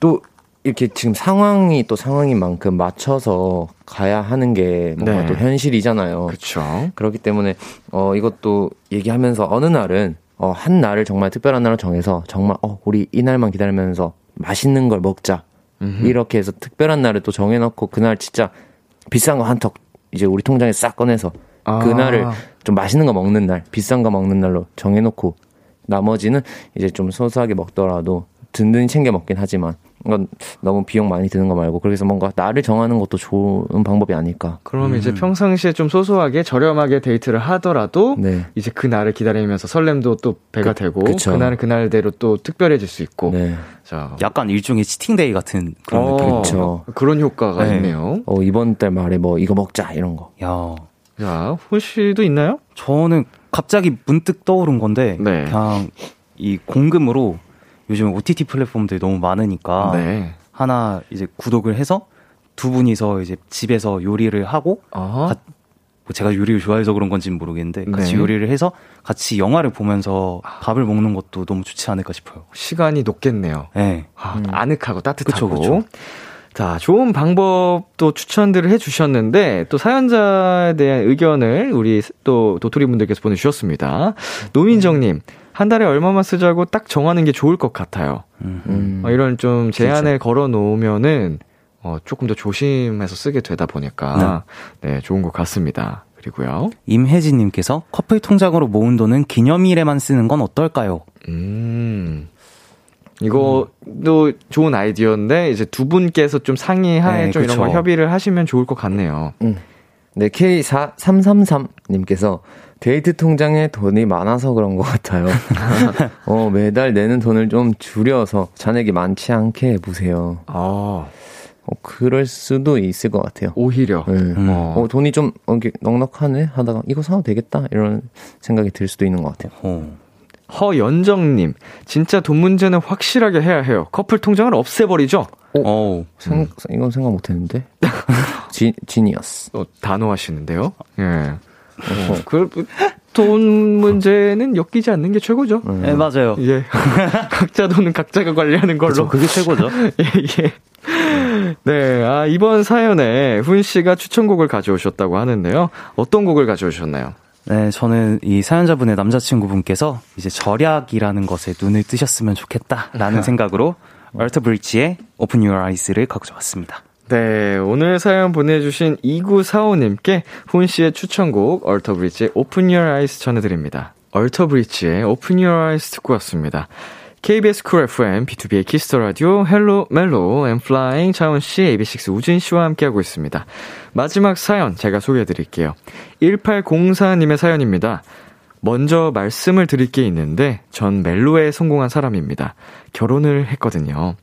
[SPEAKER 4] 또 이렇게 지금 상황이 또 상황인 만큼 맞춰서 가야 하는 게 뭔가
[SPEAKER 2] 네.
[SPEAKER 4] 또 현실이잖아요.
[SPEAKER 2] 그쵸.
[SPEAKER 4] 그렇기 때문에 어 이것도 얘기하면서 어느 날은 어 한 날을 정말 특별한 날을 정해서 정말 어 우리 이 날만 기다리면서 맛있는 걸 먹자 이렇게 해서 특별한 날을 또 정해놓고 그날 진짜 비싼 거 한 턱 이제 우리 통장에 싹 꺼내서
[SPEAKER 2] 아.
[SPEAKER 4] 그날을 좀 맛있는 거 먹는 날 비싼 거 먹는 날로 정해놓고 나머지는 이제 좀 소소하게 먹더라도 든든히 챙겨 먹긴 하지만 이건 너무 비용 많이 드는 거 말고 그래서 뭔가 나를 정하는 것도 좋은 방법이 아닐까.
[SPEAKER 2] 그럼 이제 평상시에 좀 소소하게 저렴하게 데이트를 하더라도
[SPEAKER 4] 네.
[SPEAKER 2] 이제 그 날을 기다리면서 설렘도 또 배가
[SPEAKER 4] 그-
[SPEAKER 2] 되고
[SPEAKER 4] 그쵸.
[SPEAKER 2] 그날은 그날대로 또 특별해질 수 있고
[SPEAKER 4] 네.
[SPEAKER 2] 자
[SPEAKER 3] 약간 일종의 치팅데이 같은 그런
[SPEAKER 2] 어,
[SPEAKER 3] 느낌.
[SPEAKER 4] 그쵸.
[SPEAKER 2] 그런 효과가
[SPEAKER 3] 네.
[SPEAKER 2] 있네요.
[SPEAKER 4] 어, 이번 달 말에 뭐 이거 먹자 이런 거.
[SPEAKER 3] 야,
[SPEAKER 2] 자, 훈 씨도 있나요?
[SPEAKER 3] 저는 갑자기 문득 떠오른 건데
[SPEAKER 2] 네.
[SPEAKER 3] 그냥 이 공금으로 요즘 OTT 플랫폼들이 너무 많으니까
[SPEAKER 2] 네.
[SPEAKER 3] 하나 이제 구독을 해서 두 분이서 이제 집에서 요리를 하고
[SPEAKER 2] 아,
[SPEAKER 3] 가- 뭐 제가 요리를 좋아해서 그런 건지는 모르겠는데 같이
[SPEAKER 2] 네.
[SPEAKER 3] 요리를 해서 같이 영화를 보면서 밥을 먹는 것도 너무 좋지 않을까 싶어요.
[SPEAKER 2] 시간이 높겠네요.
[SPEAKER 3] 네.
[SPEAKER 2] 아,
[SPEAKER 4] 음.
[SPEAKER 2] 아늑하고 따뜻하고.
[SPEAKER 3] 그쵸, 그쵸.
[SPEAKER 2] 자, 좋은 방법도 추천들을 해주셨는데, 또 사연자에 대한 의견을 우리 또 도토리 분들께서 보내주셨습니다. 노민정님, 한 달에 얼마만 쓰자고 딱 정하는 게 좋을 것 같아요.
[SPEAKER 4] 음.
[SPEAKER 2] 어, 이런 좀 제한을 걸어 놓으면은, 어, 조금 더 조심해서 쓰게 되다 보니까, 네, 좋은 것 같습니다. 그리고요,
[SPEAKER 3] 임혜진님께서 커플 통장으로 모은 돈은 기념일에만 쓰는 건 어떨까요?
[SPEAKER 2] 음. 이거도 좋은 아이디어인데, 이제 두 분께서 좀 상의하에
[SPEAKER 3] 네,
[SPEAKER 2] 좀 이런 거
[SPEAKER 3] 그쵸.
[SPEAKER 2] 협의를 하시면 좋을 것 같네요.
[SPEAKER 4] 네, K4333님께서 데이트 통장에 돈이 많아서 그런 것 같아요. 어, 매달 내는 돈을 좀 줄여서 잔액이 많지 않게 해보세요.
[SPEAKER 2] 아,
[SPEAKER 4] 어, 그럴 수도 있을 것 같아요.
[SPEAKER 2] 오히려.
[SPEAKER 4] 네.
[SPEAKER 3] 음.
[SPEAKER 4] 어, 돈이 좀 어, 넉넉하네 하다가 이거 사도 되겠다 이런 생각이 들 수도 있는 것 같아요.
[SPEAKER 3] 어.
[SPEAKER 2] 허연정님, 진짜 돈 문제는 확실하게 해야 해요. 커플 통장을 없애버리죠?
[SPEAKER 3] 어.
[SPEAKER 4] 생, 이건 생각 못했는데. 지, 지니어스.
[SPEAKER 2] 어, 단호하시는데요? 예. 어, 그, 돈 문제는 엮이지 않는 게 최고죠.
[SPEAKER 3] 네, 맞아요.
[SPEAKER 2] 예. 각자 돈은 각자가 관리하는 걸로.
[SPEAKER 3] 그쵸, 그게 최고죠.
[SPEAKER 2] 예, 예. 네, 아, 이번 사연에 훈 씨가 추천곡을 가져오셨다고 하는데요. 어떤 곡을 가져오셨나요?
[SPEAKER 3] 네, 저는 이 사연자분의 남자친구분께서 이제 절약이라는 것에 눈을 뜨셨으면 좋겠다라는 생각으로 얼터 브리지의 Open Your Eyes를 가져왔습니다.
[SPEAKER 2] 네, 오늘 사연 보내주신 2945님께 훈 씨의 추천곡 얼터브리지의 Open Your Eyes 전해드립니다. 얼터브리지의 Open Your Eyes 듣고 왔습니다. KBS 쿨 FM, 비투비의 키스 더 라디오, 헬로 멜로, 엔플라잉, 차훈 씨, AB6IX 우진 씨와 함께하고 있습니다. 마지막 사연 제가 소개해드릴게요. 1804님의 사연입니다. 먼저 말씀을 드릴 게 있는데, 전 멜로에 성공한 사람입니다. 결혼을 했거든요.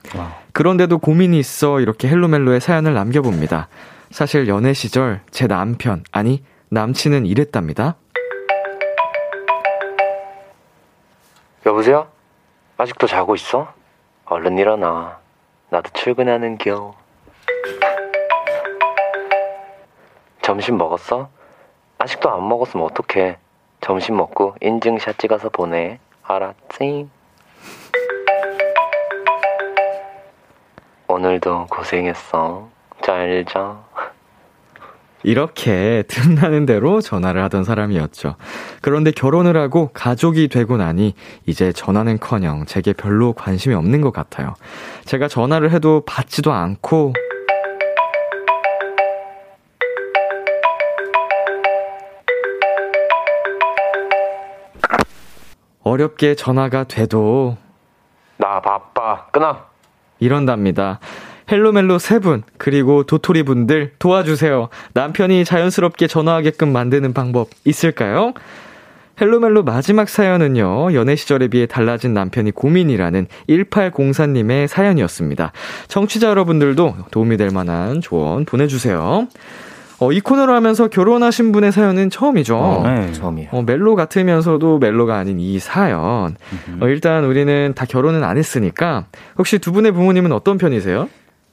[SPEAKER 2] 그런데도 고민이 있어 이렇게 헬로멜로에 사연을 남겨봅니다. 사실 연애 시절 제 남편, 아니, 남친은 이랬답니다.
[SPEAKER 4] 여보세요? 아직도 자고 있어? 얼른 일어나. 나도 출근하는 겨. 점심 먹었어? 아직도 안 먹었으면 어떡해. 점심 먹고 인증샷 찍어서 보내. 알았지? 오늘도 고생했어. 잘 자.
[SPEAKER 2] 이렇게 틈나는 대로 전화를 하던 사람이었죠. 그런데 결혼을 하고 가족이 되고 나니 이제 전화는 커녕 제게 별로 관심이 없는 것 같아요. 제가 전화를 해도 받지도 않고 어렵게 전화가 돼도
[SPEAKER 4] 나 바빠. 끊어.
[SPEAKER 2] 이런답니다. 헬로멜로 세 분, 그리고 도토리 분들 도와주세요. 남편이 자연스럽게 전화하게끔 만드는 방법 있을까요? 헬로멜로 마지막 사연은요, 연애 시절에 비해 달라진 남편이 고민이라는 1804님의 사연이었습니다. 청취자 여러분들도 도움이 될 만한 조언 보내주세요. 어, 이 코너를 하면서 결혼하신 분의 사연은 처음이죠.
[SPEAKER 4] 어,
[SPEAKER 3] 네.
[SPEAKER 4] 처음이에요.
[SPEAKER 2] 어, 멜로 같으면서도 멜로가 아닌 이 사연. 어, 일단 우리는 다 결혼은 안 했으니까 혹시 두 분의 부모님은 어떤 편이세요?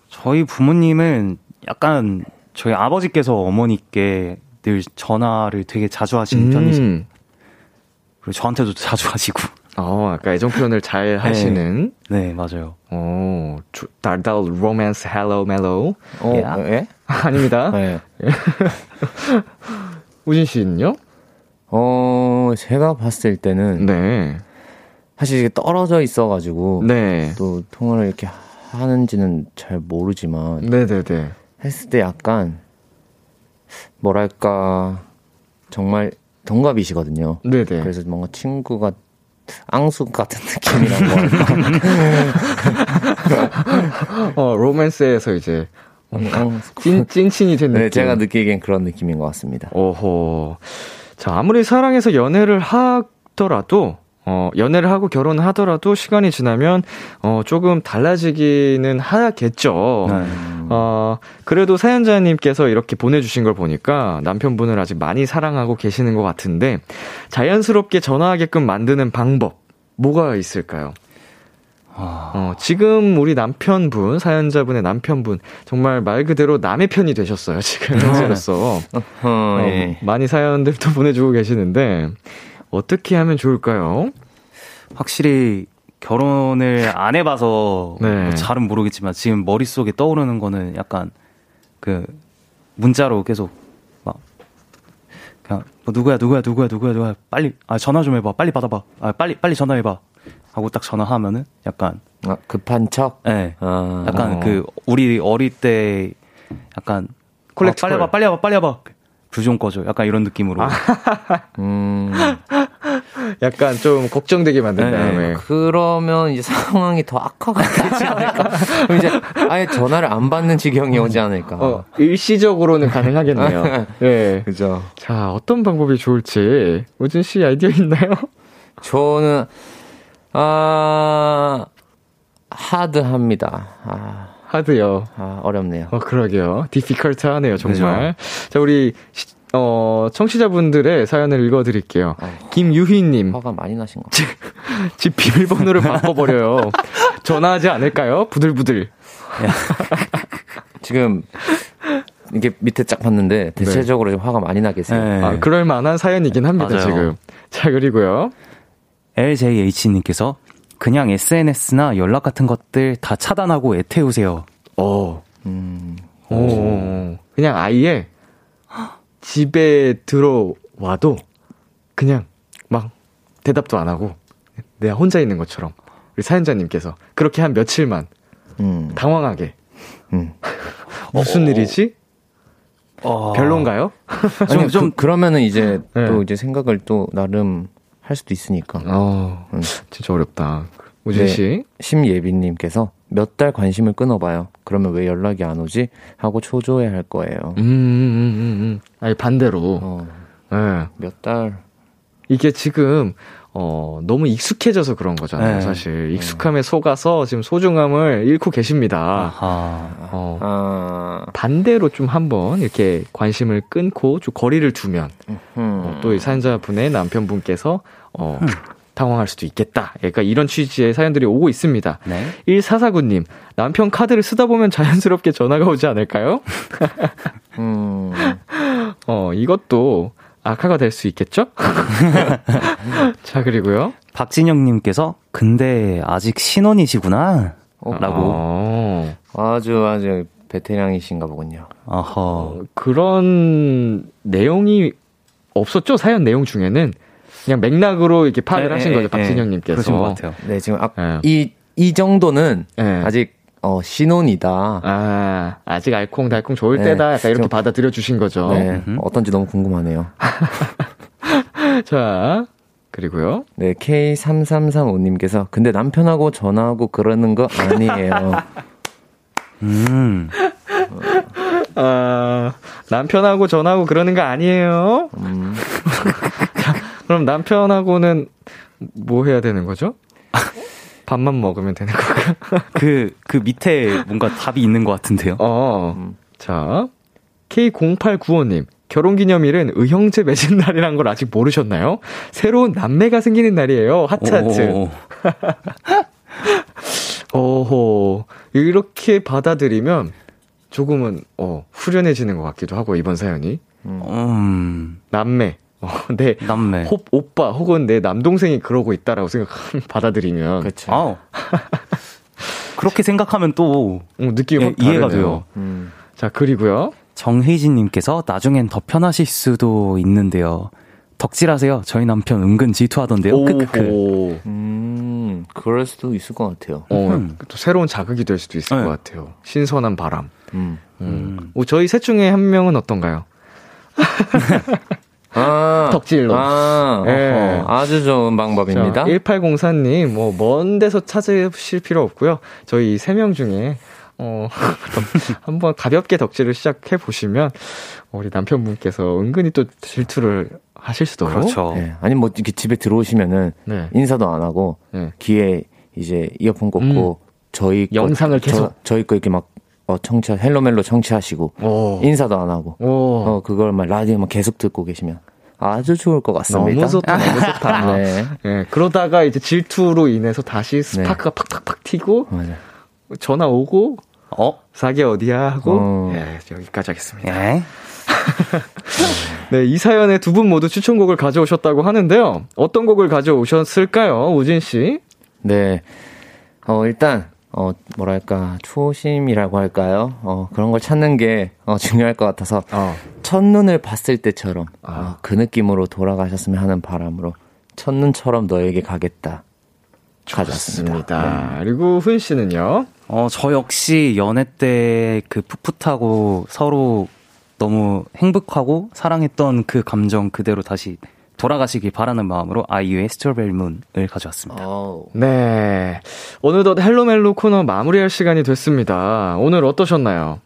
[SPEAKER 3] 저희 부모님은 약간 저희 아버지께서 어머니께 늘 전화를 되게 자주 하시는 편이세요.
[SPEAKER 2] 음.
[SPEAKER 3] 그리고 저한테도 자주 하시고.
[SPEAKER 2] 어, 아까 애정 표현을 잘 하시는.
[SPEAKER 3] 네, 맞아요.
[SPEAKER 2] 어, 주- 달달 로맨스 헬로 멜로.
[SPEAKER 4] 어,
[SPEAKER 3] 야.
[SPEAKER 4] 예?
[SPEAKER 2] 아닙니다.
[SPEAKER 4] 네.
[SPEAKER 2] 우진 씨는요?
[SPEAKER 4] 어, 제가 봤을 때는
[SPEAKER 2] 네.
[SPEAKER 4] 사실 이게 떨어져 있어가지고
[SPEAKER 2] 네.
[SPEAKER 4] 또 통화를 이렇게 하는지는 잘 모르지만
[SPEAKER 2] 네네네.
[SPEAKER 4] 했을 때 약간 뭐랄까 정말 동갑이시거든요.
[SPEAKER 2] 네네.
[SPEAKER 4] 그래서 뭔가 친구가 앙숙 같은 느낌이란 거 할까?
[SPEAKER 2] 어, 로맨스에서 이제
[SPEAKER 4] 앙숙.
[SPEAKER 2] 찐, 찐친이 된 느낌.
[SPEAKER 4] 네, 제가 느끼기엔 그런 느낌인 것 같습니다.
[SPEAKER 2] 오호. 자, 아무리 사랑해서 연애를 하더라도, 어, 연애를 하고 결혼을 하더라도 시간이 지나면, 어, 조금 달라지기는 하겠죠.
[SPEAKER 3] 네.
[SPEAKER 2] 어, 그래도 사연자님께서 이렇게 보내주신 걸 보니까 남편분을 아직 많이 사랑하고 계시는 것 같은데, 자연스럽게 전화하게끔 만드는 방법, 뭐가 있을까요? 어, 지금 우리 남편분, 사연자분의 남편분, 정말 말 그대로 남의 편이 되셨어요, 지금 현재로서.
[SPEAKER 4] 어,
[SPEAKER 2] 어,
[SPEAKER 4] 예.
[SPEAKER 2] 많이 사연들도 보내주고 계시는데, 어떻게 하면 좋을까요?
[SPEAKER 3] 확실히 결혼을 안 해봐서
[SPEAKER 2] 네.
[SPEAKER 3] 뭐 잘은 모르겠지만 지금 머릿속에 떠오르는 거는 약간 그 문자로 계속 막 그냥 뭐 누구야 누구야 누구야 누구야 누구야 빨리 아 전화 좀 해봐 빨리 받아봐 아 빨리 빨리 전화해봐 하고 딱 전화하면은 약간
[SPEAKER 4] 아, 급한 척?
[SPEAKER 3] 예
[SPEAKER 4] 아,
[SPEAKER 3] 약간
[SPEAKER 2] 어.
[SPEAKER 3] 그 우리 어릴 때 약간
[SPEAKER 2] 콜렉트
[SPEAKER 3] 아, 빨리
[SPEAKER 2] 콜.
[SPEAKER 3] 와봐 빨리 와봐 빨리 와봐 불좀 꺼줘 약간 이런 느낌으로
[SPEAKER 4] 음,
[SPEAKER 2] 약간 좀 걱정되게 만든
[SPEAKER 3] 네.
[SPEAKER 2] 다음에.
[SPEAKER 4] 그러면 이제 상황이 더 악화가 되지 않을까? 그럼 이제 아예 전화를 안 받는 지경이 오지 않을까?
[SPEAKER 2] 어, 일시적으로는 가능하겠네요. 네.
[SPEAKER 4] 그죠.
[SPEAKER 2] 자, 어떤 방법이 좋을지, 우진 씨 아이디어 있나요?
[SPEAKER 4] 저는, 아, 하드합니다. 아,
[SPEAKER 2] 하드요.
[SPEAKER 4] 아 어렵네요.
[SPEAKER 2] 어, 그러게요. 디피컬트 하네요, 정말. 자, 우리, 시- 어, 청취자분들의 사연을 읽어드릴게요.
[SPEAKER 4] 아,
[SPEAKER 2] 김유희님,
[SPEAKER 4] 화가 많이 나신 거.
[SPEAKER 2] 집 비밀번호를 바꿔버려요. 전화하지 않을까요? 부들부들.
[SPEAKER 4] 지금, 이게 밑에 쫙 봤는데, 대체적으로 좀 화가 많이 나겠어요.
[SPEAKER 3] 네.
[SPEAKER 2] 아, 그럴 만한 사연이긴 합니다,
[SPEAKER 3] 맞아요.
[SPEAKER 2] 지금. 자, 그리고요.
[SPEAKER 3] LJH님께서 그냥 SNS나 연락 같은 것들 다 차단하고 애태우세요.
[SPEAKER 2] 어,
[SPEAKER 4] 음,
[SPEAKER 2] 오, 그냥 아예 집에 들어와도 그냥 막 대답도 안 하고 내가 혼자 있는 것처럼 우리 사연자님께서 그렇게 한 며칠만
[SPEAKER 4] 음,
[SPEAKER 2] 당황하게
[SPEAKER 4] 음.
[SPEAKER 2] 무슨 일이지?
[SPEAKER 3] 어...
[SPEAKER 2] 별론가요?
[SPEAKER 4] 좀,
[SPEAKER 3] 좀-
[SPEAKER 4] 좀, 그, 러면은 이제
[SPEAKER 2] 네.
[SPEAKER 4] 또 이제 생각을 또 나름 할 수도 있으니까.
[SPEAKER 2] 어,
[SPEAKER 4] 음.
[SPEAKER 2] 진짜 어렵다. 우진
[SPEAKER 4] 네.
[SPEAKER 2] 씨.
[SPEAKER 4] 심예빈님께서 몇 달 관심을 끊어봐요. 그러면 왜 연락이 안 오지? 하고 초조해 할 거예요.
[SPEAKER 2] 음, 음, 음, 음, 음. 아니 반대로.
[SPEAKER 4] 어,
[SPEAKER 2] 예.
[SPEAKER 4] 몇 달.
[SPEAKER 2] 이게 지금 어 너무 익숙해져서 그런 거잖아요.
[SPEAKER 3] 네.
[SPEAKER 2] 사실 익숙함에 속아서 지금 소중함을 잃고 계십니다.
[SPEAKER 3] 아하.
[SPEAKER 2] 어,
[SPEAKER 4] 아,
[SPEAKER 2] 반대로 좀 한번 이렇게 관심을 끊고 좀 거리를 두면
[SPEAKER 4] 음.
[SPEAKER 2] 또이 사연자분의 남편분께서 어 당황할 수도 있겠다. 그러니까 이런 취지의 사연들이 오고 있습니다.
[SPEAKER 3] 네.
[SPEAKER 2] 1449님, 남편 카드를 쓰다 보면 자연스럽게 전화가 오지 않을까요?
[SPEAKER 4] 음,
[SPEAKER 2] 어, 이것도 악화가 될 수 있겠죠? 자, 그리고요.
[SPEAKER 3] 박진영님께서 근데 아직 신혼이시구나.
[SPEAKER 2] 어.
[SPEAKER 4] 아주 아주 베테랑이신가 보군요.
[SPEAKER 3] 아하.
[SPEAKER 2] 어, 그런 내용이 없었죠 사연 내용 중에는 그냥 맥락으로 이렇게 파악을
[SPEAKER 3] 네,
[SPEAKER 2] 하신
[SPEAKER 3] 네,
[SPEAKER 2] 거죠
[SPEAKER 3] 네.
[SPEAKER 2] 박진영님께서.
[SPEAKER 3] 그러신 것 같아요.
[SPEAKER 4] 네, 지금 아,
[SPEAKER 2] 예.
[SPEAKER 4] 이, 이 정도는
[SPEAKER 2] 예.
[SPEAKER 4] 아직 어, 신혼이다.
[SPEAKER 2] 아 아직 알콩달콩 좋을
[SPEAKER 4] 네.
[SPEAKER 2] 때다 약간 이렇게
[SPEAKER 4] 좀-
[SPEAKER 2] 받아들여 주신 거죠.
[SPEAKER 4] 네, 어떤지 너무 궁금하네요.
[SPEAKER 2] 자 그리고요.
[SPEAKER 4] 네, K3335님께서 근데 남편하고 전화하고 그러는 거 아니에요.
[SPEAKER 3] 음.
[SPEAKER 2] 아 남편하고 전화하고 그러는 거 아니에요.
[SPEAKER 4] 음,
[SPEAKER 2] 그럼 남편하고는 뭐 해야 되는 거죠? 밥만 먹으면 되는 건가?
[SPEAKER 3] 그, 그 밑에 뭔가 답이 있는 것 같은데요.
[SPEAKER 2] 어.
[SPEAKER 4] 음.
[SPEAKER 2] 자, K0895님. 결혼기념일은 의형제 맺은 날이란 걸 아직 모르셨나요? 새로운 남매가 생기는 날이에요. 하트하트.
[SPEAKER 3] 오.
[SPEAKER 2] 어호. 이렇게 받아들이면 조금은, 어, 후련해지는 것 같기도 하고, 이번 사연이.
[SPEAKER 3] 음.
[SPEAKER 2] 남매. 어, 내
[SPEAKER 3] 남매.
[SPEAKER 2] 호, 오빠 혹은 내 남동생이 그러고 있다라고 생각, 받아들이면.
[SPEAKER 4] 그렇죠.
[SPEAKER 3] 아우. 그렇게 생각하면 또
[SPEAKER 2] 어, 느낌이
[SPEAKER 3] 예,
[SPEAKER 2] 확
[SPEAKER 3] 이해가. 돼요.
[SPEAKER 4] 음,
[SPEAKER 2] 자, 그리고요.
[SPEAKER 3] 정혜진님께서 나중엔 더 편하실 수도 있는데요. 덕질하세요. 저희 남편 은근 질투하던데요. 크크크.
[SPEAKER 4] 음, 그럴 수도 있을 것 같아요.
[SPEAKER 2] 어,
[SPEAKER 3] 음.
[SPEAKER 2] 또 새로운 자극이 될 수도 있을
[SPEAKER 3] 네.
[SPEAKER 2] 것 같아요. 신선한 바람.
[SPEAKER 4] 음.
[SPEAKER 2] 음. 어, 저희 셋 중에 한 명은 어떤가요?
[SPEAKER 4] 아,
[SPEAKER 2] 덕질로.
[SPEAKER 4] 아,
[SPEAKER 2] 예.
[SPEAKER 4] 어허, 아주 좋은 방법입니다.
[SPEAKER 2] 1804님, 뭐, 먼 데서 찾으실 필요 없고요. 저희 세명 중에, 어, 한번 가볍게 덕질을 시작해 보시면, 우리 남편분께서 은근히 또 질투를 하실 수도.
[SPEAKER 3] 그렇죠.
[SPEAKER 4] 네, 아니 뭐 이렇게 집에 들어오시면은
[SPEAKER 2] 네.
[SPEAKER 4] 인사도 안 하고
[SPEAKER 2] 네.
[SPEAKER 4] 귀에 이제 이어폰 꽂고 저희 거-
[SPEAKER 2] 영상을
[SPEAKER 4] 저-
[SPEAKER 2] 계속.
[SPEAKER 4] 저희 거 이렇게 막 어, 청취 헬로멜로 청취하시고
[SPEAKER 2] 오.
[SPEAKER 4] 인사도 안 하고
[SPEAKER 2] 오.
[SPEAKER 4] 어 그걸 막 라디오만 계속 듣고 계시면 아주 좋을 것 같습니다.
[SPEAKER 2] 너무 좋다, 너무 좋다.
[SPEAKER 4] 네,
[SPEAKER 2] 예, 그러다가 이제 질투로 인해서 다시 스파크가 팍팍팍 튀고,
[SPEAKER 4] 맞아.
[SPEAKER 2] 전화 오고,
[SPEAKER 3] 어?
[SPEAKER 2] 자기 어디야 하고,
[SPEAKER 4] 어.
[SPEAKER 2] 예, 여기까지 하겠습니다.
[SPEAKER 3] 예.
[SPEAKER 2] 네, 이 사연에 두 분 모두 추천곡을 가져오셨다고 하는데요. 어떤 곡을 가져오셨을까요, 우진 씨?
[SPEAKER 4] 네. 어 일단 어 뭐랄까 초심이라고 할까요? 어 그런 걸 찾는 게 어, 중요할 것 같아서
[SPEAKER 2] 어.
[SPEAKER 4] 첫눈을 봤을 때처럼
[SPEAKER 2] 아.
[SPEAKER 4] 어, 그 느낌으로 돌아가셨으면 하는 바람으로 첫눈처럼 너에게 가겠다 가져왔습니다.
[SPEAKER 2] 좋습니다. 그리고 훈 씨는요?
[SPEAKER 3] 어, 저 역시 연애 때 그 풋풋하고 서로 너무 행복하고 사랑했던 그 감정 그대로 다시 돌아가시길 바라는 마음으로 아이유의 strawberry moon을 가져왔습니다.
[SPEAKER 4] 어우.
[SPEAKER 2] 네. 어느덧 헬로멜로 코너 마무리할 시간이 됐습니다. 오늘 어떠셨나요?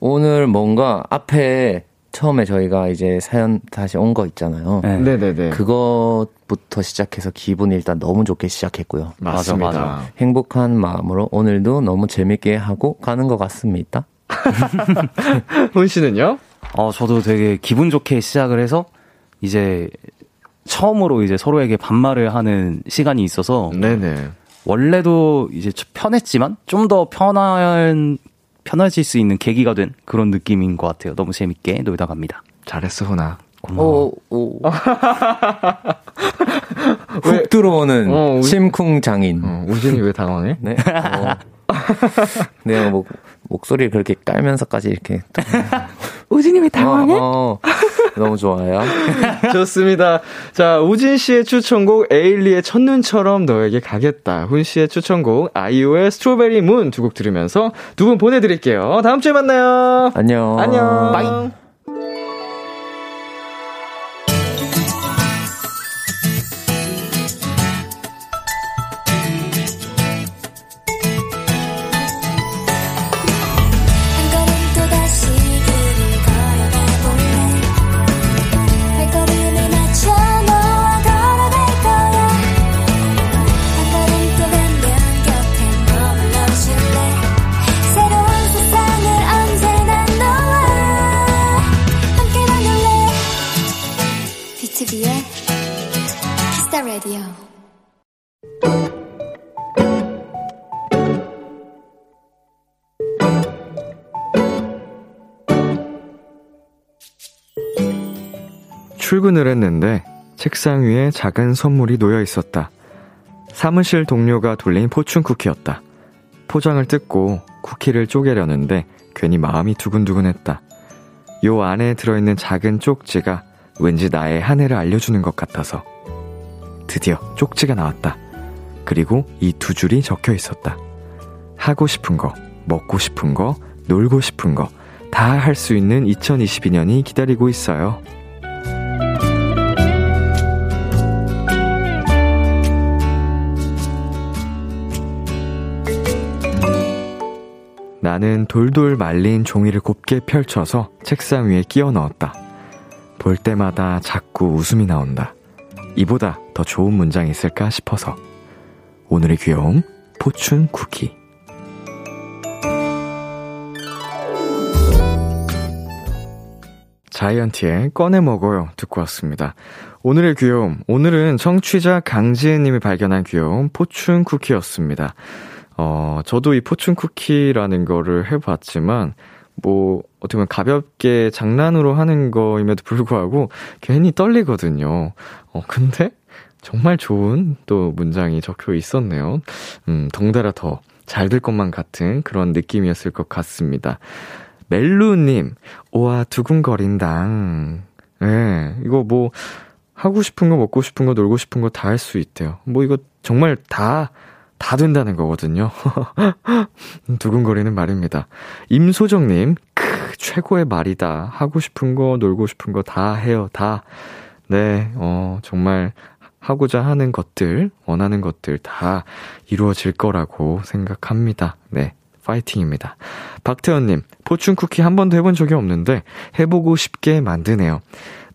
[SPEAKER 4] 오늘 뭔가 앞에 처음에 저희가 이제 사연 다시 온 거 있잖아요.
[SPEAKER 3] 네.
[SPEAKER 2] 네네네.
[SPEAKER 4] 그것부터 시작해서 기분이 일단 너무 좋게 시작했고요.
[SPEAKER 2] 맞습니다.
[SPEAKER 3] 맞아, 맞아.
[SPEAKER 4] 행복한 마음으로 오늘도 너무 재밌게 하고 가는 것 같습니다.
[SPEAKER 2] 훈 씨는요?
[SPEAKER 3] 어, 저도 되게 기분 좋게 시작을 해서 이제 처음으로 이제 서로에게 반말을 하는 시간이 있어서
[SPEAKER 2] 네네.
[SPEAKER 3] 원래도 이제 편했지만 좀 더 편한 편해질 수 있는 계기가 된 그런 느낌인 것 같아요. 너무 재밌게 놀다 갑니다.
[SPEAKER 2] 잘했어, 훈아.
[SPEAKER 4] 오, 오. 훅 들어오는
[SPEAKER 2] 어,
[SPEAKER 4] 심쿵 장인.
[SPEAKER 2] 어, 우진이 왜 당황해?
[SPEAKER 4] 네. 어. 내가 뭐, 목소리를 그렇게 깔면서까지 이렇게.
[SPEAKER 2] 우진이 왜
[SPEAKER 4] 어, 어. 너무 좋아요.
[SPEAKER 2] 좋습니다. 자, 우진 씨의 추천곡 에일리의 첫눈처럼 너에게 가겠다. 훈 씨의 추천곡 아이유의 strawberry moon 두 곡 들으면서 두 분 보내드릴게요. 다음 주에 만나요.
[SPEAKER 4] 안녕.
[SPEAKER 2] 안녕.
[SPEAKER 6] Bye.
[SPEAKER 2] 출근을 했는데 책상 위에 작은 선물이 놓여 있었다. 사무실 동료가 돌린 포춘 쿠키였다. 포장을 뜯고 쿠키를 쪼개려는데 괜히 마음이 두근두근했다. 요 안에 들어있는 작은 쪽지가 왠지 나의 한 해를 알려주는 것 같아서. 드디어 쪽지가 나왔다. 그리고 이 두 줄이 적혀 있었다. 하고 싶은 거, 먹고 싶은 거, 놀고 싶은 거, 다 할 수 있는 2022년이 기다리고 있어요. 나는 돌돌 말린 종이를 곱게 펼쳐서 책상 위에 끼워 넣었다. 볼 때마다 자꾸 웃음이 나온다. 이보다 더 좋은 문장이 있을까 싶어서. 오늘의 귀여움, 포춘 쿠키. 자이언티의 꺼내 먹어요 듣고 왔습니다. 오늘의 귀여움, 오늘은 청취자 강지혜님이 발견한 귀여움 포춘 쿠키였습니다. 어, 저도 이 포춘 쿠키라는 거를 해봤지만, 뭐, 어떻게 보면 가볍게 장난으로 하는 거임에도 불구하고 괜히 떨리거든요. 어, 근데 정말 좋은 또 문장이 적혀 있었네요. 음, 덩달아 더 잘 될 것만 같은 그런 느낌이었을 것 같습니다. 멜루님, 오와 두근거린당. 예, 네, 이거 뭐, 하고 싶은 거, 먹고 싶은 거, 놀고 싶은 거 다 할 수 있대요. 뭐 이거 정말 다, 다 된다는 거거든요. 두근거리는 말입니다. 임소정님, 크, 최고의 말이다. 하고 싶은 거, 놀고 싶은 거 다 해요, 다. 네, 어, 정말 하고자 하는 것들, 원하는 것들 다 이루어질 거라고 생각합니다. 네. 파이팅입니다. 박태현님, 포춘 쿠키 한 번도 해본 적이 없는데 해보고 싶게 만드네요.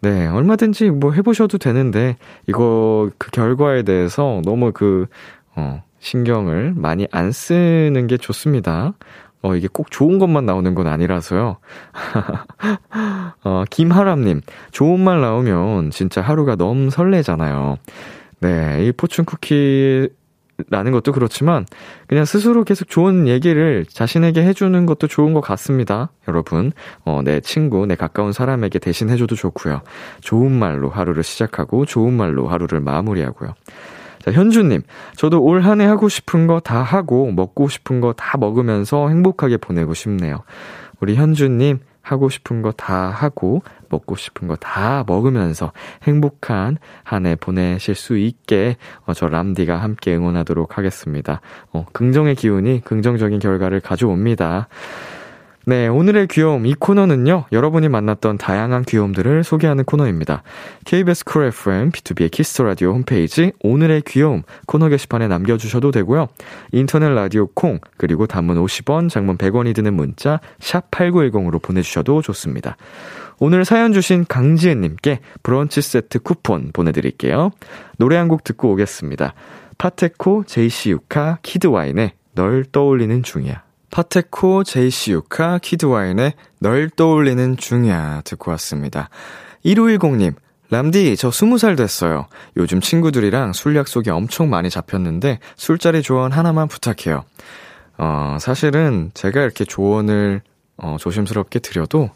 [SPEAKER 2] 네, 얼마든지 뭐 해보셔도 되는데 이거 그 결과에 대해서 너무 그, 어, 신경을 많이 안 쓰는 게 좋습니다. 어, 이게 꼭 좋은 것만 나오는 건 아니라서요. 어, 김하람님, 좋은 말 나오면 진짜 하루가 너무 설레잖아요. 네, 이 포춘 쿠키 라는 것도 그렇지만 그냥 스스로 계속 좋은 얘기를 자신에게 해주는 것도 좋은 것 같습니다. 여러분, 어, 내 친구, 내 가까운 사람에게 대신 해줘도 좋고요. 좋은 말로 하루를 시작하고 좋은 말로 하루를 마무리하고요. 자, 현주님, 저도 올 한 해 하고 싶은 거 다 하고 먹고 싶은 거 다 먹으면서 행복하게 보내고 싶네요. 우리 현주님, 하고 싶은 거 다 하고 먹고 싶은 거 다 먹으면서 행복한 한 해 보내실 수 있게 어, 저 람디가 함께 응원하도록 하겠습니다. 어, 긍정의 기운이 긍정적인 결과를 가져옵니다. 네, 오늘의 귀여움 이 코너는요. 여러분이 만났던 다양한 귀여움들을 소개하는 코너입니다. KBS 쿨 FM B2B의 키스터 라디오 홈페이지 오늘의 귀여움 코너 게시판에 남겨 주셔도 되고요. 인터넷 라디오 콩 그리고 단문 50원, 장문 100원이 드는 문자 샵 8910으로 보내 주셔도 좋습니다. 오늘 사연 주신 강지은 님께 브런치 세트 쿠폰 보내 드릴게요. 노래 한 곡 듣고 오겠습니다. PATEKO Jayci yucca Kid Wine의 널 떠올리는 중이야. PATEKO, Jayci yucca, Kid Wine의 널 떠올리는 중이야 듣고 왔습니다. 1510님, 람디, 저 20살 됐어요. 요즘 친구들이랑 술 약속이 엄청 많이 잡혔는데 술자리 조언 하나만 부탁해요. 어, 사실은 제가 이렇게 조언을 어, 조심스럽게 드려도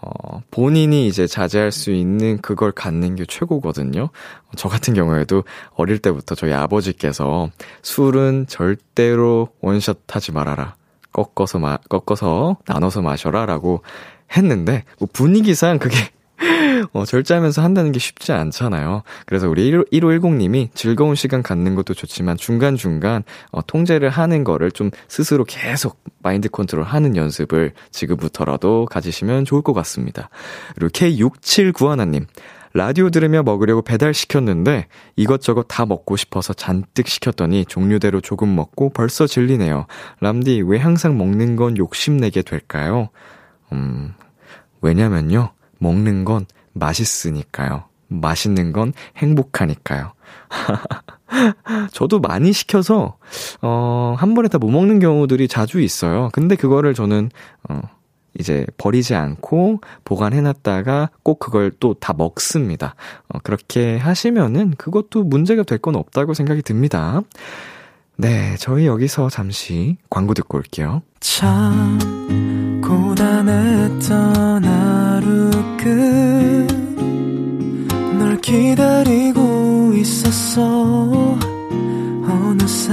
[SPEAKER 2] 어, 본인이 이제 자제할 수 있는 그걸 갖는 게 최고거든요. 저 같은 경우에도 어릴 때부터 저희 아버지께서 술은 절대로 원샷 하지 말아라. 꺾어서 마, 꺾어서 나눠서 마셔라 라고 했는데 뭐 분위기상 그게 어, 절제하면서 한다는 게 쉽지 않잖아요. 그래서 우리 1510님이 즐거운 시간 갖는 것도 좋지만 중간중간 어, 통제를 하는 거를 좀 스스로 계속 마인드 컨트롤 하는 연습을 지금부터라도 가지시면 좋을 것 같습니다. 그리고 K6791님. 라디오 들으며 먹으려고 배달시켰는데 이것저것 다 먹고 싶어서 잔뜩 시켰더니 종류대로 조금 먹고 벌써 질리네요. 람디, 왜 항상 먹는 건 욕심내게 될까요? 음, 왜냐면요. 먹는 건 맛있으니까요. 맛있는 건 행복하니까요. 저도 많이 시켜서, 어, 한 번에 다 못 먹는 경우들이 자주 있어요. 근데 그거를 저는, 어, 이제 버리지 않고 보관해놨다가 꼭 그걸 또 다 먹습니다. 어, 그렇게 하시면은 그것도 문제가 될 건 없다고 생각이 듭니다. 네, 저희 여기서 잠시 광고 듣고 올게요.
[SPEAKER 5] 참, 고단했던 하루 끝널 기다리고 있었어. 어느새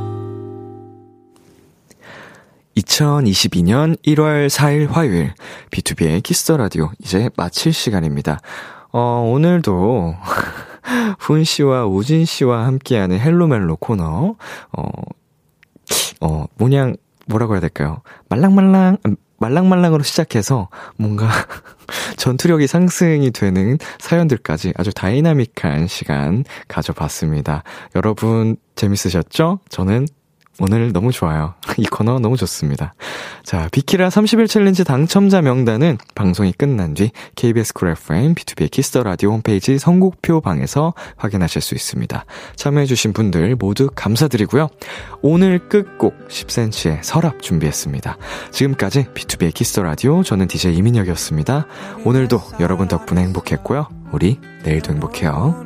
[SPEAKER 2] 2022년 1월 4일 화요일 B2B의 키스터 라디오 이제 마칠 시간입니다. 어, 오늘도 훈 씨와 우진 씨와 함께하는 헬로멜로 코너 어, 어, 뭐냥 뭐라고 해야 될까요? 말랑말랑 음, 말랑말랑으로 시작해서 뭔가 전투력이 상승이 되는 사연들까지 아주 다이나믹한 시간 가져봤습니다. 여러분 재밌으셨죠? 저는 오늘 너무 좋아요. 이 코너 너무 좋습니다. 자, 비키라 30일 챌린지 당첨자 명단은 방송이 끝난 뒤 KBS 쿨 FM, B2B 키스터 라디오 홈페이지 선곡표 방에서 확인하실 수 있습니다. 참여해주신 분들 모두 감사드리고요. 오늘 끝곡 10cm의 서랍 준비했습니다. 지금까지 B2B 키스터 라디오 저는 DJ 이민혁이었습니다. 오늘도 여러분 덕분에 행복했고요. 우리 내일도 행복해요.